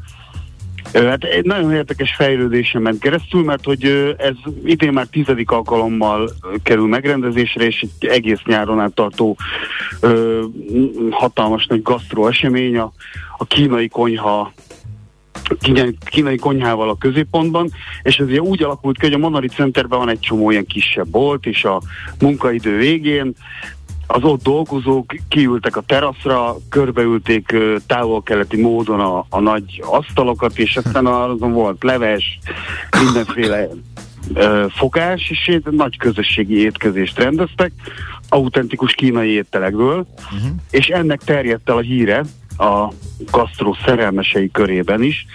hát egy nagyon érdekes fejlődésen ment keresztül, mert hogy ez idén már tizedik alkalommal kerül megrendezésre, és egy egész nyáron át tartó hatalmas nagy gasztró esemény, a, a kínai konyha kínai, kínai konyhával a középpontban, és ez ugye úgy alakult ki, hogy a Monari Centerben van egy csomó ilyen kisebb bolt, és a munkaidő végén az ott dolgozók kiültek a teraszra, körbeülték távol-keleti módon a, a nagy asztalokat, és aztán azon volt leves, mindenféle ö, fogás, és egy nagy közösségi étkezést rendeztek, autentikus kínai ételekből, uh-huh. és ennek terjedt el a híre a gasztró szerelmesei körében is,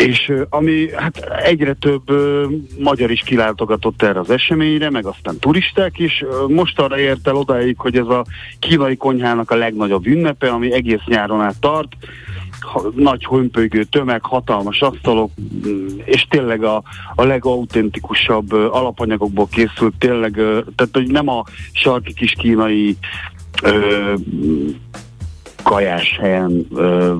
és ami hát egyre több ö, magyar is kilátogatott erre az eseményre, meg aztán turisták is. Most arra ért el odáig, hogy ez a kínai konyhának a legnagyobb ünnepe, ami egész nyáron át tart. Nagy hömpölygő tömeg, hatalmas asztalok, mm, és tényleg a, a legautentikusabb alapanyagokból készült, tényleg, tehát hogy nem a sarki kis kínai ö, kajás helyen ö,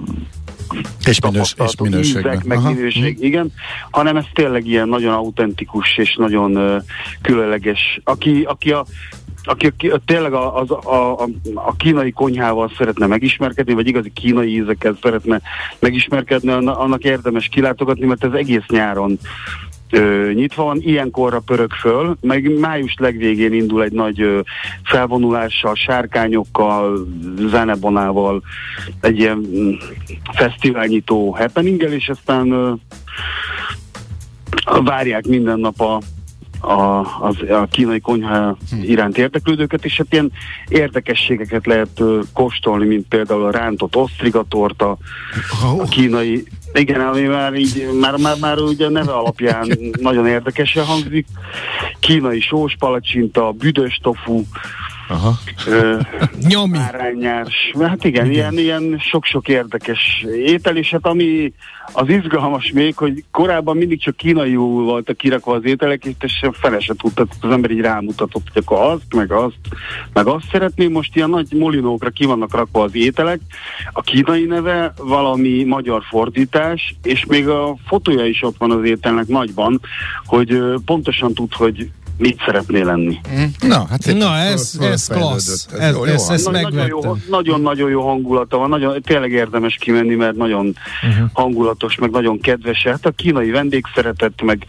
És, minős, és minőségben. ízek, meg Aha. minőség, igen, hanem ez tényleg ilyen nagyon autentikus és nagyon uh, különleges. Aki, aki a aki, aki tényleg a, az, a, a, a kínai konyhával szeretne megismerkedni, vagy igazi kínai ízekkel szeretne megismerkedni, anna- annak érdemes kilátogatni, mert ez egész nyáron ö, nyitva van, ilyenkorra pörög föl, meg május legvégén indul egy nagy ö, felvonulással, sárkányokkal, zenebonával, egy ilyen mm, fesztiválnyitó happeninggel, és aztán ö, várják minden nap a, a, az, a kínai konyha iránt érdeklődőket, és hát ilyen érdekességeket lehet ö, kóstolni, mint például a rántott osztrigatorta, a kínai, igen, ami már így, már, már, már ugye a neve alapján <laughs> nagyon érdekesen hangzik, kínai sós palacsinta, büdös tofu, Aha. ö, Nyomi. bárányás, hát igen, igen. Ilyen, ilyen sok-sok érdekes étel, és hát ami az izgalmas még, hogy korábban mindig csak kínaiul voltak kirakva az ételek, és fele se tudta, az ember így rámutatott, hogy akkor azt, meg azt, meg azt szeretném, most ilyen nagy molinókra ki vannak rakva az ételek, a kínai neve valami magyar fordítás, és még a fotója is ott van az ételnek nagyban, hogy pontosan tud, hogy mit szeretné lenni. Na, hát Na, ez, föl- ez klassz. Ez, jó, ez, jó ezt Na- nagyon, nagyon-nagyon jó hangulata van, nagyon, tényleg érdemes kimenni, mert nagyon uh-huh. hangulatos, meg nagyon kedves. Hát a kínai vendég szeretett, meg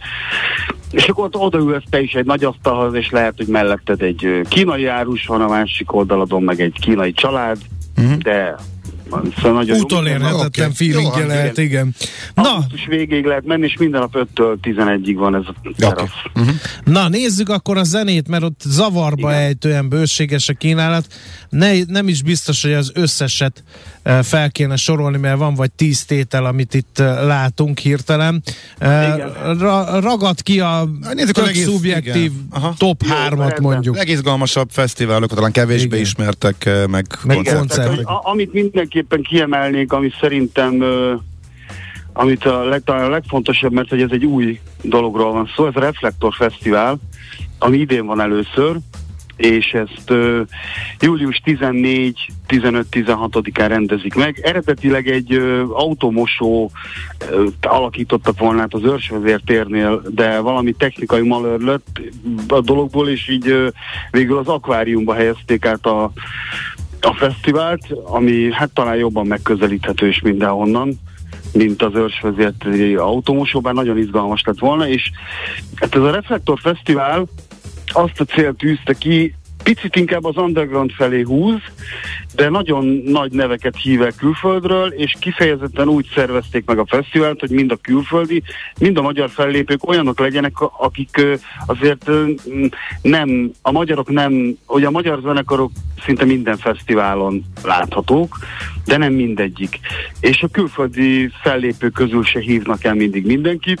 és akkor ott odaülsz te is egy nagy asztalhoz, és lehet, hogy melletted egy kínai árus van a másik oldaladon, meg egy kínai család, uh-huh. de szóval nagyon. Jó feelingje hangzik. lehet, igen. Na, Augusztus végéig lehet menni, és minden nap 5-től 11-ig van ez a terasz. Uh-huh. Na, nézzük akkor a zenét, mert ott zavarba Igen. ejtően bőséges a kínálat. Ne, nem is biztos, hogy az összeset fel kéne sorolni, mert van vagy tíz tétel, amit itt eh, látunk hirtelen. Eh. Ra, ragad ki a Nézzük a tök legész- szubjektív top Jó, hármat mondjuk. Legizgalmasabb fesztiválok, talán kevésbé Igen. ismertek, eh, meg, Meg koncertek. koncert. Tehát, a, amit mindenképpen kiemelnék, ami szerintem amit a, leg, talán a legfontosabb, mert hogy ez egy új dologról van szó, ez a Reflektor Fesztivál, ami idén van először, és ezt ö, július 14-15-16-án rendezik meg. Eredetileg egy ö, automosó ö, alakítottak volna át az őrsvezér térnél, de valami technikai malőr lett a dologból, és így ö, végül az akváriumba helyezték át a, a fesztivált, ami hát talán jobban megközelíthető is mindenhonnan mint az őrsvezérti automosó, bár nagyon izgalmas lett volna, és hát ez a Reflektor Fesztivál azt a célt tűzte ki, picit inkább az underground felé húz, de nagyon nagy neveket hív el külföldről, és kifejezetten úgy szervezték meg a fesztivált, hogy mind a külföldi, mind a magyar fellépők olyanok legyenek, akik azért nem, a magyarok nem, ugye a magyar zenekarok szinte minden fesztiválon láthatók, de nem mindegyik. És a külföldi fellépők közül se hívnak el mindig mindenkit,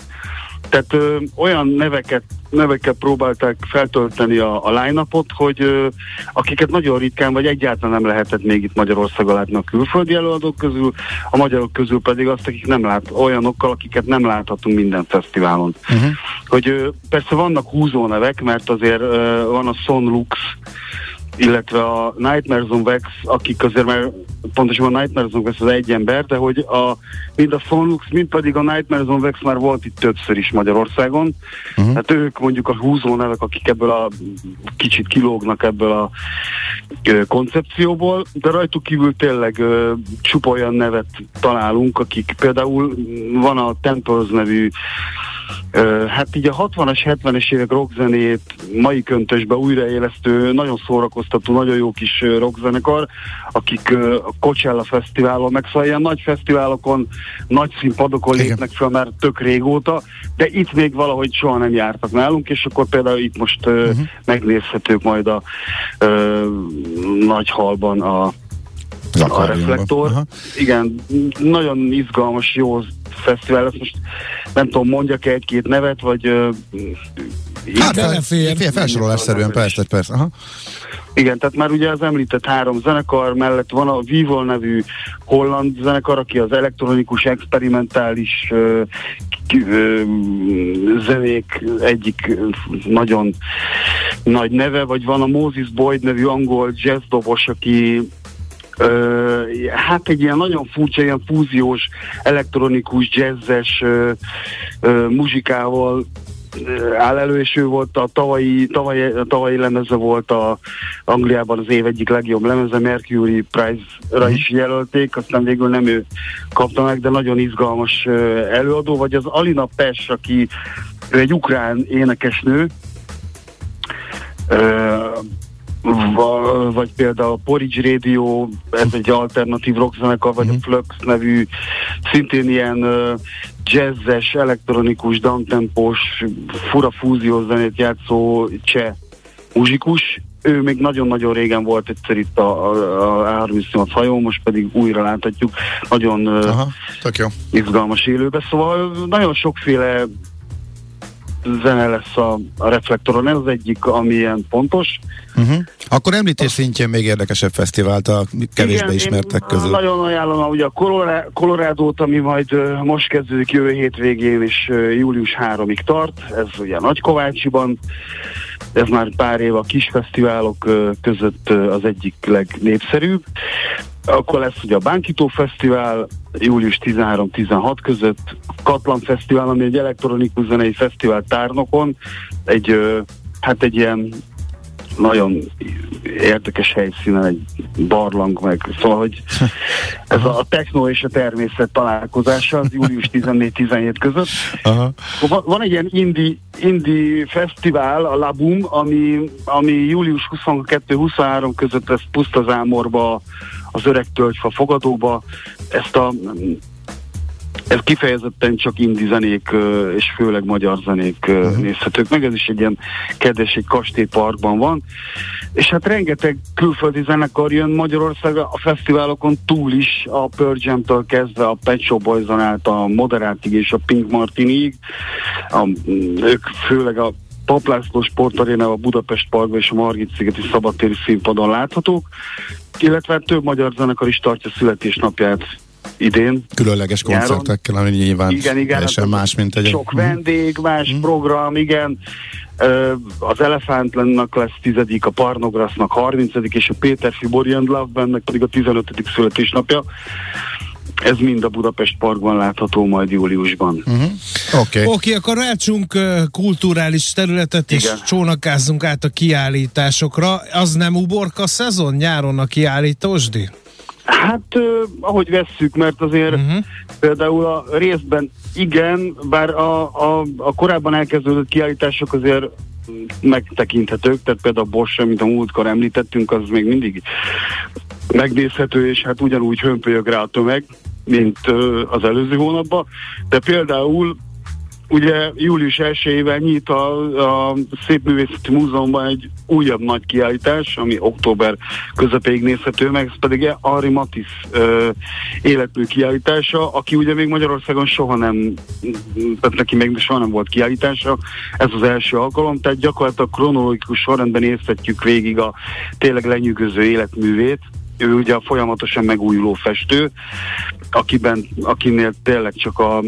tehát ö, olyan neveket, nevekkel próbálták feltölteni a, a line-upot, hogy ö, akiket nagyon ritkán, vagy egyáltalán nem lehetett még itt Magyarországon látni a külföldi előadók közül, a magyarok közül pedig azt, akik nem lát, olyanokkal, akiket nem láthatunk minden fesztiválon. Uh-huh. Hogy ö, persze vannak húzó nevek, mert azért ö, van a Son Lux, illetve a Nightmares on Wax, akik azért már pontosan a Nightmares on Wax az egy ember, de hogy a, mind a Sonlux, mind pedig a Nightmares on Wax már volt itt többször is Magyarországon. Uh-huh. Hát ők mondjuk a húzó nevek, akik ebből a kicsit kilógnak ebből a ö, koncepcióból, de rajtuk kívül tényleg ö, csupa olyan nevet találunk, akik például van a Temples nevű Hát így a 60-as, 70-es évek rockzenét mai köntösbe újraélesztő, nagyon szórakoztató, nagyon jó kis rockzenekar, akik a Coachella Fesztiválon, meg szóval ilyen nagy fesztiválokon, nagy színpadokon Igen. lépnek fel már tök régóta, de itt még valahogy soha nem jártak nálunk, és akkor például itt most uh-huh. megnézhetők majd a ö, nagy halban a a reflektor. Aha. Igen, nagyon izgalmas, jó fesztivál lesz. Most nem tudom, mondjak egy-két nevet, vagy... ö, Hát fel, Belefér. fél, felsorolásszerűen, persze, persze. Aha. Igen, tehát már ugye az említett három zenekar mellett van a Vivol nevű holland zenekar, aki az elektronikus, experimentális ö, zenék egyik nagyon nagy neve, vagy van a Moses Boyd nevű angol jazzdobos, aki Ö, hát egy ilyen nagyon furcsa, ilyen fúziós, elektronikus, jazzes ö, ö, muzsikával áll elő, és ő volt a tavalyi, tavalyi, a tavalyi lemeze volt a Angliában az év egyik legjobb lemeze, Mercury Prize-ra is jelölték, aztán végül nem ő kapta meg, de nagyon izgalmas előadó, vagy az Alina Pes, aki ő egy ukrán énekesnő, vagy például a Porridge Radio, ez egy alternatív rockzenekar, vagy a Flux nevű, szintén ilyen jazzes, elektronikus, downtempós, fura fúziós zenét játszó cseh muzsikus. Ő még nagyon-nagyon régen volt egyszer itt a, a, a A38 hajón, most pedig újra láthatjuk. Nagyon Aha, tök jó. izgalmas élőbe, szóval nagyon sokféle zene lesz a, a reflektoron, ez az egyik, ami ilyen pontos. Uh-huh. Akkor említés szintjén még érdekesebb fesztivált a kevésbé Igen, ismertek közül. Nagyon ajánlom ugye a Colorado- Colorado-t, ami majd uh, most kezdődik jövő hétvégén, és uh, július 3-ig tart. Ez ugye Nagykovácsiban. Ez már pár év a kis fesztiválok uh, között az egyik legnépszerűbb. Akkor lesz ugye a Bánkító Fesztivál július 13-16 között, Katlan Fesztivál, ami egy elektronikus zenei fesztivál tárnokon, egy, hát egy ilyen nagyon érdekes helyszínen, egy barlang meg, szóval, hogy <laughs> ez a techno és a természet találkozása az július 14-17 között. Aha. Van, egy ilyen indie, indie fesztivál, a Labum, ami, ami július 22-23 között lesz Pusztazámorba, az Öreg Tölgyfa fogadóba. Ezt a ez kifejezetten csak indi zenék, és főleg magyar zenék uh-huh. nézhetők meg. Ez is egy ilyen kedves, egy kastélyparkban van. És hát rengeteg külföldi zenekar jön Magyarországra a fesztiválokon túl is, a Pearl Jam-től kezdve a Pet Shop Boys-on át a Moderátig és a Pink Martinig. A, ők főleg a Paplászló Sportaréna, a Budapest Parkban és a Margit szigeti szabadtéri színpadon láthatók, illetve hát több magyar zenekar is tartja születésnapját idén. Különleges koncertekkel, ami nyilván Igen, igen. teljesen hát más, mint egy... Sok vendég, más program, igen. Az Elefántlannak lesz tizedik, a Parnograsznak 30 és a Péter Fibori and Love Bandnek pedig a 15. születésnapja. Ez mind a Budapest Parkban látható majd júliusban. Oké. Okay. Oké, okay, akkor váltsunk kulturális területet, és Igen. csónakázzunk át a kiállításokra. Az nem uborka szezon nyáron a kiállítósdi? Hát, ö, ahogy vesszük, mert azért Mhm. uh-huh. például a részben igen, bár a, a, a korábban elkezdődött kiállítások azért megtekinthetők, tehát például a Bosch, amit a múltkor említettünk, az még mindig megnézhető, és hát ugyanúgy hömpölyög rá a tömeg, mint az előző hónapban, de például ugye július 1-ével nyit a, a Szépművészeti Múzeumban egy újabb nagy kiállítás, ami október közepéig nézhető meg, ez pedig Ari Matis ö, életmű kiállítása, aki ugye még Magyarországon soha nem, tehát neki még soha nem volt kiállítása, ez az első alkalom, tehát gyakorlatilag kronológikus sorrendben nézhetjük végig a tényleg lenyűgöző életművét, ő ugye a folyamatosan megújuló festő, akiben, akinél tényleg csak a,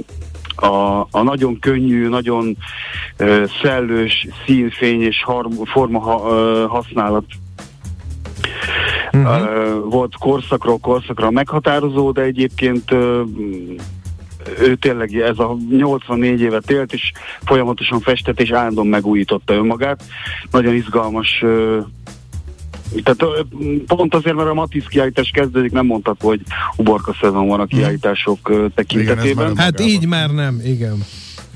a, a nagyon könnyű, nagyon ö, szellős színfény és har, forma ha, ö, használat uh-huh. volt korszakról korszakra meghatározó, de egyébként ö, ő tényleg ez a 84 évet élt, és folyamatosan festett, és állandóan megújította önmagát. Nagyon izgalmas ö, tehát pont azért, mert a Matisz kiállítás kezdődik, nem mondtad, hogy uborka szezon van a kiállítások tekintetében. Igen, Hát így már nem, igen.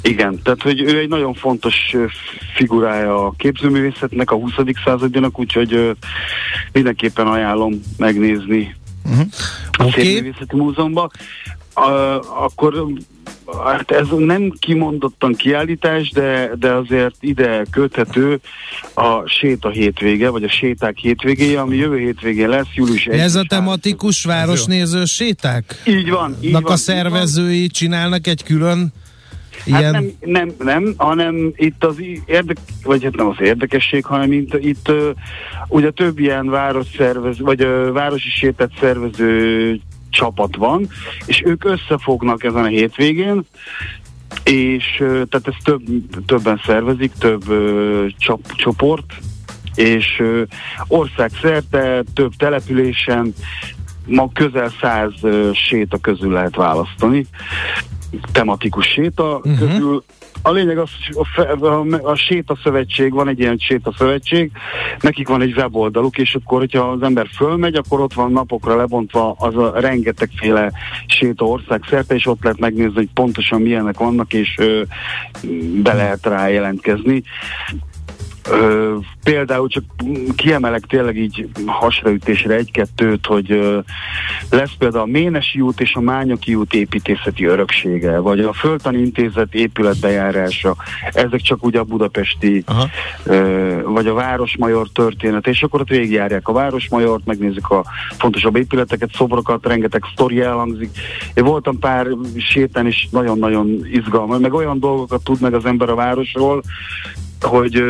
Igen, tehát hogy ő egy nagyon fontos figurája a képzőművészetnek, a 20. századjának, úgyhogy mindenképpen ajánlom megnézni a Oké. Szépművészeti Múzeumban. A, akkor hát ez nem kimondottan kiállítás, de, de azért ide köthető a séta hétvége, vagy a séták hétvégéje, ami jövő hétvégén lesz, július 1 Ez a tematikus városnéző séták? Így van, így van, a így van. szervezői csinálnak egy külön Hát ilyen... nem, nem, nem, hanem itt az i- érdek, vagy hát nem az érdekesség, hanem itt, itt ugye több ilyen város szervez, vagy városi sétát szervező csapat van, és ők összefognak ezen a hétvégén, és tehát ezt több, többen szervezik, több csop, csoport, és ö, országszerte, több településen, ma közel száz séta közül lehet választani, tematikus séta uh-huh. közül. A lényeg az, a, a, a Séta Szövetség, van egy ilyen Séta Szövetség, nekik van egy weboldaluk, és akkor, hogyha az ember fölmegy, akkor ott van napokra lebontva az a rengetegféle séta ország szerte, és ott lehet megnézni, hogy pontosan milyenek vannak, és ö, be lehet rá jelentkezni. Ö, például csak kiemelek tényleg így hasraütésre egy-kettőt, hogy ö, lesz például a Ménesi út és a Mányoki út építészeti öröksége, vagy a Föltani Intézet épületbejárása, ezek csak ugye a budapesti, Aha. ö, vagy a Városmajor története, és akkor ott végigjárják a Városmajort, megnézik a fontosabb épületeket, szobrokat, rengeteg sztori elhangzik. Én voltam pár sétán is nagyon-nagyon izgalmas, meg olyan dolgokat tud meg az ember a városról, hogy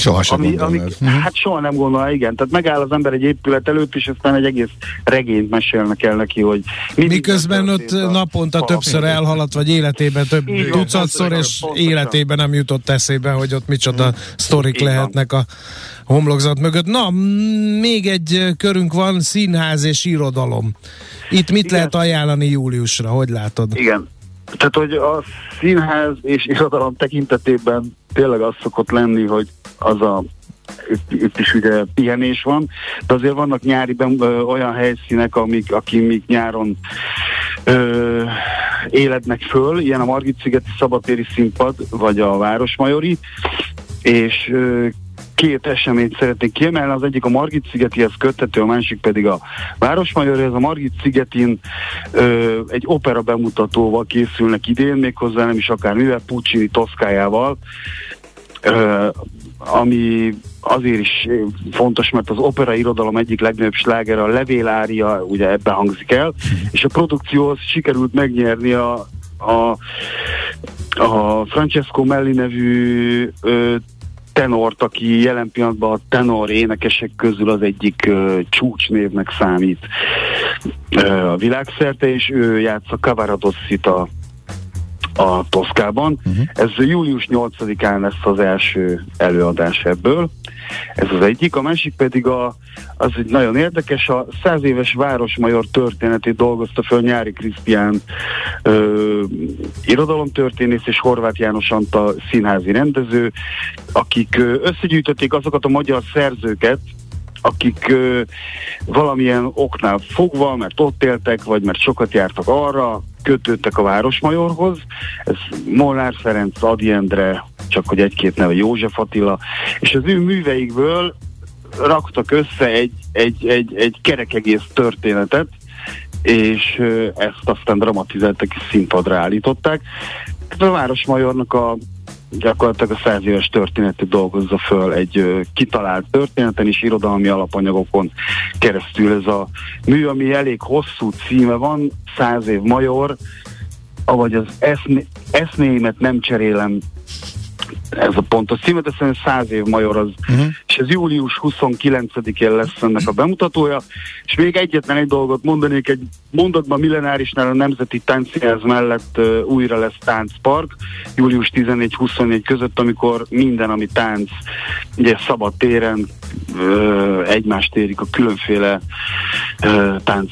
Soha sem ami, ami. Mhm. hát soha nem gondolna, igen. Tehát megáll az ember egy épület előtt, és aztán egy egész regényt mesélnek el neki, hogy mi Miközben minden ott a- naponta a- többször elhaladt, vagy életében több Így van, tucatszor, pontosan, és pontosan. életében nem jutott eszébe, hogy ott micsoda sztorik Így van. lehetnek a homlokzat mögött. Na, még egy körünk van, színház és irodalom. Itt mit Igen. lehet ajánlani júliusra, hogy látod? Igen. Tehát, hogy a színház és irodalom tekintetében tényleg az szokott lenni, hogy az a itt, itt is ugye pihenés van, de azért vannak nyári ö, olyan helyszínek, amik, akik még nyáron ö, élednek föl, ilyen a Margit-szigeti szabadtéri színpad, vagy a Városmajori, és ö, két eseményt szeretnék kiemelni, az egyik a Margit-szigetihez köthető, a másik pedig a Városmajori, ez a Margit-szigetén ö, egy opera bemutatóval készülnek idén, méghozzá nem is akár mivel, Puccini Toszkájával, ami azért is fontos, mert az opera irodalom egyik legnagyobb sláger, a levélária, ugye ebben hangzik el, és a produkcióhoz sikerült megnyerni a, a, a Francesco Melli nevű ö, tenort, aki jelen pillanatban a tenor énekesek közül az egyik ö, csúcsnévnek számít ö, a világszerte, és ő játsza Cavaradossit a a Toszkában. Uh-huh. Ez július 8-án lesz az első előadás ebből. Ez az egyik. A másik pedig a, az egy nagyon érdekes, a száz éves Városmajor történetét dolgozta föl Nyári Krisztián ö, irodalomtörténész és Horváth János Antal színházi rendező, akik összegyűjtötték azokat a magyar szerzőket, akik ö, valamilyen oknál fogva, mert ott éltek, vagy mert sokat jártak arra, kötődtek a Városmajorhoz. Ez Molnár Ferenc, Adi Endre, csak hogy egy-két neve, József Attila, és az ő műveikből raktak össze egy, egy, egy, egy kerekegész történetet, és ezt aztán dramatizáltak és színpadra állították. A Városmajornak a gyakorlatilag a száz éves történetét dolgozza föl egy kitalált történeten és irodalmi alapanyagokon keresztül. Ez a mű, ami elég hosszú címe van, száz év major, avagy az eszné, esznéimet nem cserélem ez a pontos címet, de szerintem száz év major az, uh-huh. és ez július 29-én lesz ennek a bemutatója, és még egyetlen egy dolgot mondanék, egy mondatban millenárisnál a Nemzeti Táncszínház mellett uh, újra lesz táncpark, július 14-24 között, amikor minden, ami tánc, ugye szabad téren uh, egymást érik a különféle uh, tánc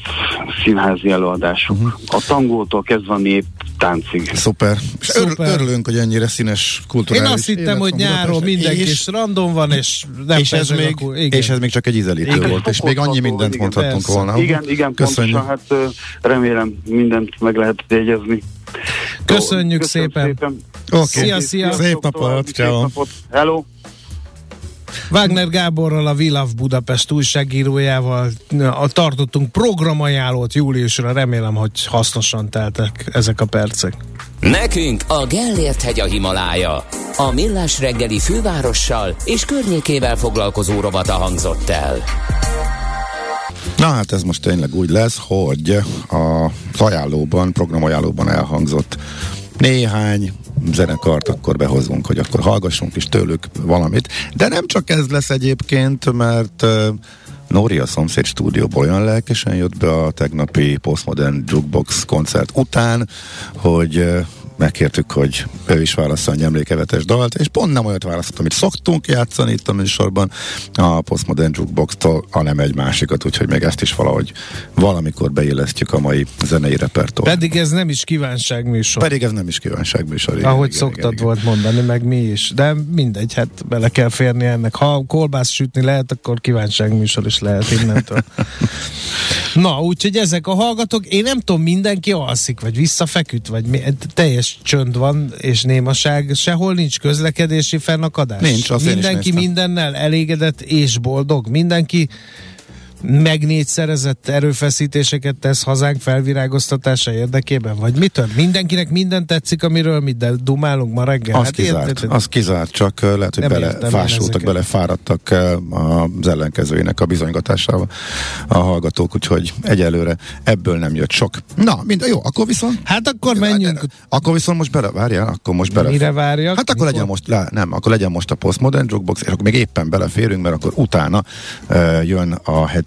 színházi előadások. Uh-huh. A tangótól kezdve a nép táncig. Szuper. És örül, Szuper. örülünk, hogy ennyire színes Én kulturális azt hittem, hogy nyáron mindenki és, is random van, és nem és, ez még, akkor- igen. és ez még csak egy ízelítő Igen. volt, és még annyi mindent igen, mondhattunk persze. volna. Igen, igen, Köszönjük. pontosan, hát remélem mindent meg lehet jegyezni. Köszönjük Köszönöm szépen. szépen. Oké, Szia, szia. Szép napot, Szép ciao. napot. Hello. Wagner Gáborral, a Love Budapest újságírójával a- tartottunk programajánlót júliusra, remélem, hogy hasznosan teltek ezek a percek. Nekünk a Gellért hegy a Himalája. A Millás reggeli fővárossal és környékével foglalkozó rovata hangzott el. Na hát ez most tényleg úgy lesz, hogy a ajánlóban, programajánlóban elhangzott néhány zenekart akkor behozunk, hogy akkor hallgassunk is tőlük valamit. De nem csak ez lesz egyébként, mert uh, Nóri a szomszéd stúdióból olyan lelkesen jött be a tegnapi Postmodern Jukebox koncert után, hogy megkértük, hogy ő is válassza egy emlékevetes dalt, és pont nem olyat választott, amit szoktunk játszani itt a műsorban a Postmodern Jukebox-tól, hanem egy másikat, úgyhogy még ezt is valahogy valamikor beillesztjük a mai zenei repertoár. Pedig ez nem is kívánságműsor. Pedig ez nem is kívánságműsor. igen, ahogy igen, szoktad igen, volt mondani, meg mi is. De mindegy, hát bele kell férni ennek. Ha kolbász sütni lehet, akkor kívánságműsor is lehet innentől. <laughs> Na, úgyhogy ezek a hallgatók, én nem tudom, mindenki alszik, vagy visszafeküdt, vagy mi, teljes csönd van, és némaság, sehol nincs közlekedési fennakadás. Nincs, azt Mindenki mindennel elégedett és boldog. Mindenki megnégyszerezett erőfeszítéseket tesz hazánk felvirágoztatása érdekében? Vagy mitől? Mindenkinek minden tetszik, amiről mi de dumálunk ma reggel? Az kizárt, érted? az kizárt, csak lehet, hogy belefásultak, belefáradtak az ellenkezőjének a bizonygatásával a hallgatók, úgyhogy egyelőre ebből nem jött sok. Na, mind, jó, akkor viszont Hát akkor menjünk. Akkor viszont most bele, várjál, akkor most bele. Mire várjak? Hát akkor Mikor? legyen most, le, nem, akkor legyen most a Postmodern Jukebox, és akkor még éppen beleférünk, mert akkor utána uh, jön a heti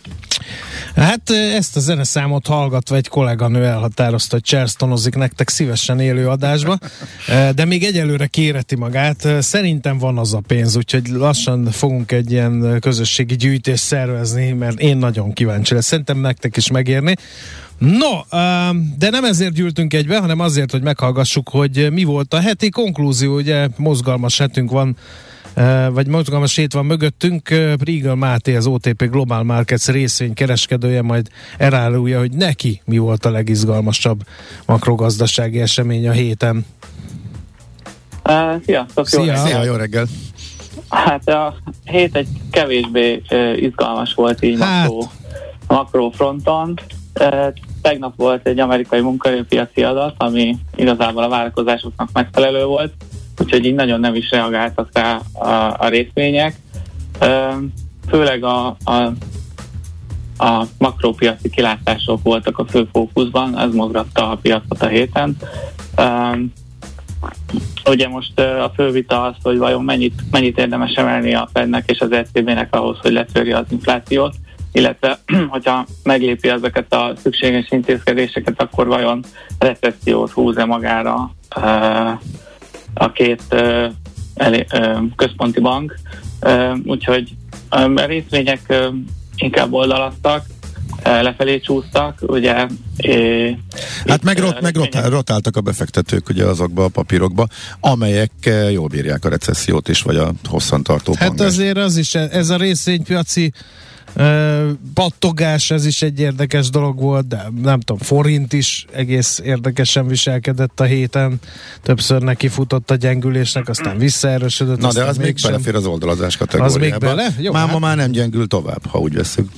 Hát ezt a zeneszámot hallgatva egy kolléganő elhatározta, hogy csersztonozik nektek szívesen élő adásba, de még egyelőre kéreti magát. Szerintem van az a pénz, úgyhogy lassan fogunk egy ilyen közösségi gyűjtést szervezni, mert én nagyon kíváncsi lesz. Szerintem nektek is megérni. No, de nem ezért gyűltünk egybe, hanem azért, hogy meghallgassuk, hogy mi volt a heti konklúzió. Ugye mozgalmas hetünk van vagy mozgalmas hét van mögöttünk. Riegel Máté, az OTP Global Markets részvény kereskedője majd elárulja, hogy neki mi volt a legizgalmasabb makrogazdasági esemény a héten. Uh, sziasztok, jó Szia. reggelt. Szia, jó reggel! Hát a hét egy kevésbé uh, izgalmas volt így Hát. makro, makrofronton. Uh, tegnap volt egy amerikai munkaerőpiaci adat, ami igazából a várakozásoknak megfelelő volt, úgyhogy így nagyon nem is reagáltak rá a, a részvények. Főleg a, a, a makropiaci kilátások voltak a fő fókuszban, ez mozgatta a piacot a héten. Ugye most a fő vita az, hogy vajon mennyit, mennyit érdemes emelni a Fednek és az ECB-nek ahhoz, hogy letörje az inflációt, illetve <clears throat> hogyha meglépi ezeket a szükséges intézkedéseket, akkor vajon recessziót húz-e magára a két uh, elé, uh, központi bank. Uh, úgyhogy um, a részvények uh, inkább oldalaztak, uh, lefelé csúsztak, ugye. Hát itt, meg, uh, rot, meg részvények- rotál, rotáltak a befektetők ugye azokba a papírokba, amelyek jól bírják a recessziót is, vagy a hosszantartó Hát pangást. azért az is, ez a részvénypiaci pattogás, ez is egy érdekes dolog volt, de nem tudom, forint is egész érdekesen viselkedett a héten, többször neki futott a gyengülésnek, aztán visszaerősödött. Na de aztán az még mégsem. belefér az oldalazás kategóriába. bele? Jó, már hát- ma már nem gyengül tovább, ha úgy veszük.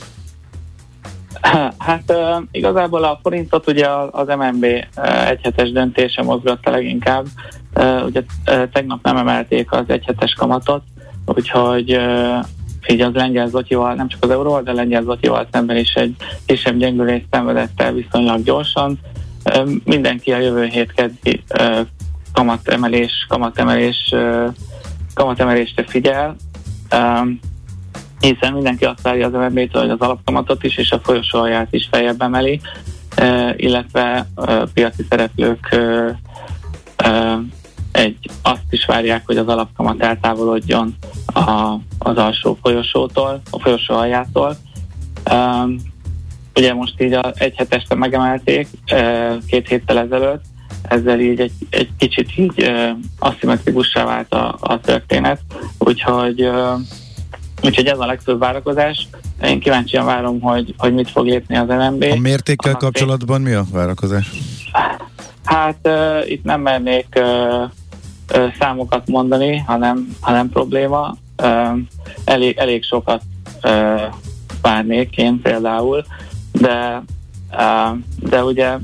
Hát uh, igazából a forintot ugye az MNB uh, egyhetes döntése mozgatta leginkább. Uh, ugye uh, tegnap nem emelték az egyhetes kamatot, úgyhogy uh, így az lengyel zotyival, nem csak az euróval, de a lengyel zotyival szemben is egy kisebb gyengülést szenvedett el viszonylag gyorsan. Mindenki a jövő hét keddi kamatemelés, kamatemelés, kamatemelésre figyel. Hiszen mindenki azt várja az MNB-től, hogy az alapkamatot is és a folyosóalját is feljebb emeli, illetve piaci szereplők egy azt is várják, hogy az alapkamat eltávolodjon a, az alsó folyosótól, a folyosó aljától. Um, ugye most így a egy heteste megemelték két héttel ezelőtt, ezzel így egy, egy kicsit így uh, aszimmetrikussá vált a, a történet, úgyhogy uh, Úgyhogy ez a legfőbb várakozás. Én kíváncsian várom, hogy, hogy mit fog lépni az MNB. A mértékkel kapcsolatban mi a várakozás? Hát uh, itt nem mernék uh, számokat mondani, hanem, hanem probléma. Elég, elég sokat várnék én például, de, de ugye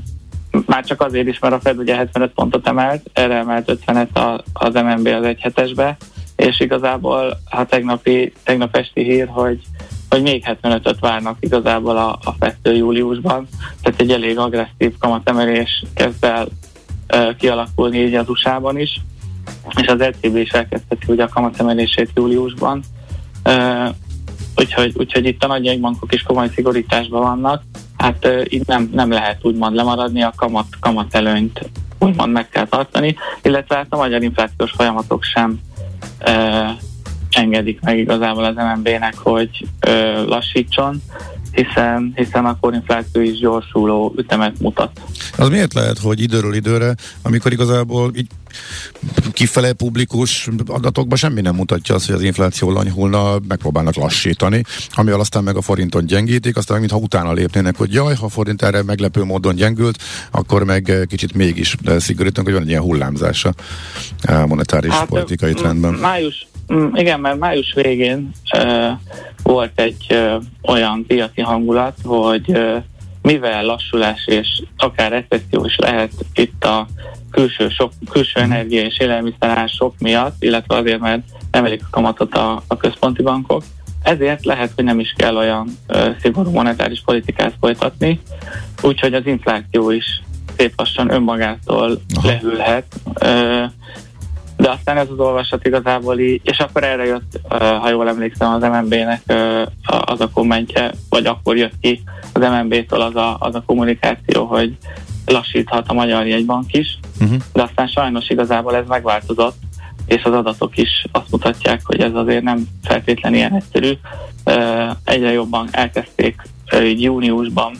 már csak azért is, mert a Fed ugye 75 pontot emelt, erre emelt 50-et az MNB az egy hetesbe, és igazából a tegnapi, tegnap esti hír, hogy, hogy még 75-öt várnak igazából a, a fettő júliusban, tehát egy elég agresszív kamatemelés kezd el uh, kialakulni így az USA-ban is, és az ECB is elkezdheti ugye a kamatemelését júliusban. Úgyhogy, úgyhogy itt a nagy bankok is komoly szigorításban vannak, hát uh, itt nem, nem lehet úgymond lemaradni, a kamat, kamat előnyt úgymond meg kell tartani, illetve hát a magyar inflációs folyamatok sem engedik meg igazából az MNB-nek, hogy uh, lassítson, hiszen, hiszen akkor infláció is gyorsuló ütemet mutat. Az miért lehet, hogy időről időre, amikor igazából így kifele publikus adatokban semmi nem mutatja azt, hogy az infláció lanyhulna, megpróbálnak lassítani, amivel aztán meg a forinton gyengítik, aztán mintha utána lépnének, hogy jaj, ha a forint erre meglepő módon gyengült, akkor meg kicsit mégis szigorítunk, hogy van egy ilyen hullámzása a monetáris hát, politikai trendben. Május, igen, mert május végén uh, volt egy uh, olyan piaci hangulat, hogy uh, mivel lassulás és akár recesszió is lehet itt a külső, sok, külső mhm. energia és élelmiszer sok miatt, illetve azért, mert emelik a kamatot a, a központi bankok. Ezért lehet, hogy nem is kell olyan ö, szigorú monetáris politikát folytatni, úgyhogy az infláció is szép lassan önmagától Aha. lehűlhet. Ö, de aztán ez az olvasat igazából így, és akkor erre jött, ha jól emlékszem, az MNB-nek az a kommentje, vagy akkor jött ki az MNB-től az a, az a kommunikáció, hogy lassíthat a magyar jegybank is, uh-huh. de aztán sajnos igazából ez megváltozott, és az adatok is azt mutatják, hogy ez azért nem feltétlenül ilyen egyszerű. Egyre jobban elkezdték így júniusban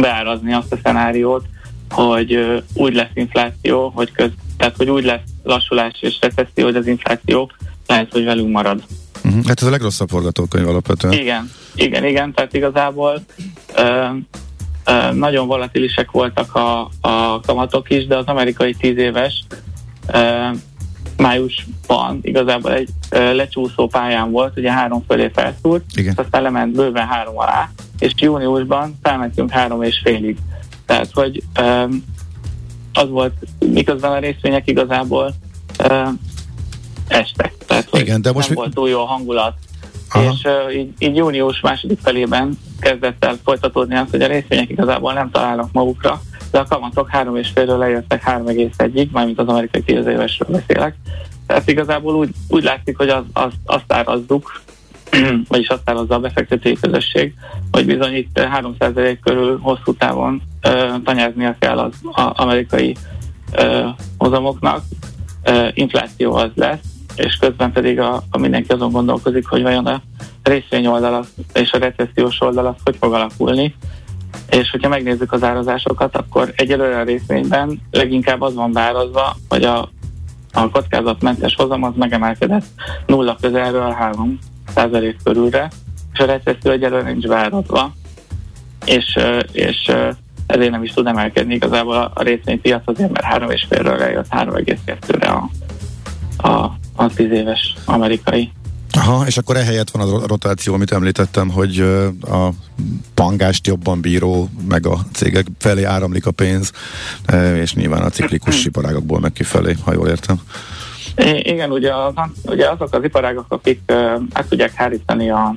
beárazni azt a szenáriót, hogy úgy lesz infláció, hogy köz, tehát hogy úgy lesz lassulás és recesszió, hogy az infláció lehet, hogy velünk marad. Uh-huh. Hát ez a legrosszabb forgatókönyv alapvetően. Igen, igen, igen, tehát igazából ö, ö, nagyon volatilisek voltak a, a kamatok is, de az amerikai tíz éves ö, májusban igazából egy ö, lecsúszó pályán volt, ugye három fölé felszúrt, Igen. aztán lement bőven három alá, és júniusban felmentünk három és félig. Tehát, hogy ö, az volt, miközben a részvények igazából ö, estek. Tehát, Igen, de most nem mi... volt túl jó a hangulat. Aha. És uh, így, így június második felében kezdett el folytatódni az, hogy a részvények igazából nem találnak magukra, de a kamatok 3,5-ről lejöttek 3,1-ig, mármint az amerikai 10 évesről beszélek. Tehát igazából úgy, úgy látszik, hogy az, az, azt árazzuk, <clears throat> vagyis azt árazza a befektetői közösség, hogy bizony itt 3% körül hosszú távon uh, tanyáznia kell az amerikai uh, hozamoknak, uh, infláció az lesz, és közben pedig a, a mindenki azon gondolkozik, hogy vajon a részvény oldala és a recessziós oldala hogy fog alakulni. És hogyha megnézzük az árazásokat, akkor egyelőre a részvényben leginkább az van beárazva, hogy a, a kockázatmentes hozam az megemelkedett nulla közelről 3 százalék körülre, és a recesszió egyelőre nincs beárazva, és, és ezért nem is tud emelkedni igazából a, részvénypiac azért, mert 3,5-ről lejött 3,2-re a, a, a 10 éves amerikai. Aha, és akkor ehelyett van a rotáció, amit említettem, hogy a pangást jobban bíró, meg a cégek felé áramlik a pénz, és nyilván a ciklikus iparágokból meg kifelé, ha jól értem. Igen, ugye, az, ugye azok az iparágok, akik át tudják hárítani a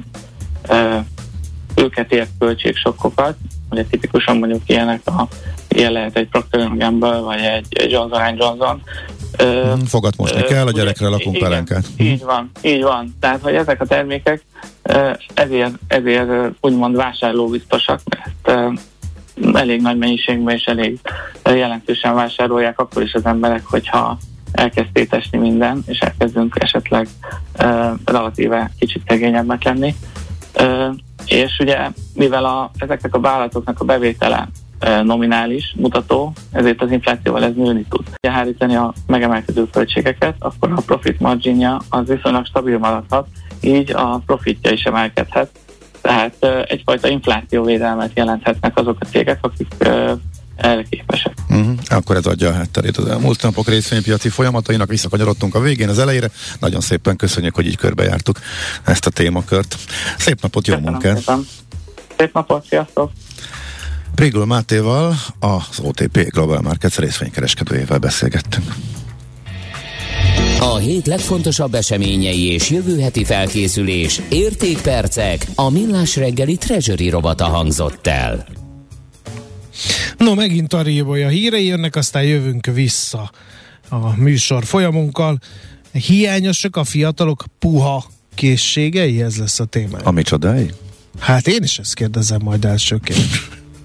őket ért költségsokkokat, ugye tipikusan mondjuk ilyenek a, ilyen lehet egy Procter Gamble, vagy egy, egy Johnson Johnson, Uh, Fogat mosni kell, a gyerekre ugye, lakunk igen, pelenkát. Így van, így van. Tehát, hogy ezek a termékek ezért, ezért úgymond vásárlóbiztosak, mert elég nagy mennyiségben és elég jelentősen vásárolják akkor is az emberek, hogyha elkezd tétesni minden, és elkezdünk esetleg uh, relatíve kicsit szegényebbek lenni. Uh, és ugye, mivel a, ezeknek a vállalatoknak a bevétele uh, nominális mutató, ezért az inflációval ez nőni tud. Ha hárítani a megemelkedő költségeket, akkor a profit marginja az viszonylag stabil maradhat, így a profitja is emelkedhet. Tehát egyfajta inflációvédelmet jelenthetnek azok a cégek, akik erre képesek. Uh-huh. Akkor ez adja a hátterét az elmúlt napok részvénypiaci folyamatainak. Visszakanyarodtunk a végén az elejére. Nagyon szépen köszönjük, hogy így körbejártuk ezt a témakört. Szép napot, jó Köszönöm munkát! szépen. Szép napot, sziasztok! Prigul Mátéval, az OTP Global Markets részvénykereskedőjével beszélgettünk. A hét legfontosabb eseményei és jövő heti felkészülés, értékpercek, a millás reggeli treasury robata hangzott el. No, megint a Ribolya hírei jönnek, aztán jövünk vissza a műsor folyamunkkal. Hiányosak a fiatalok puha készségei? Ez lesz a téma. A micsodái? Hát én is ezt kérdezem majd elsőként.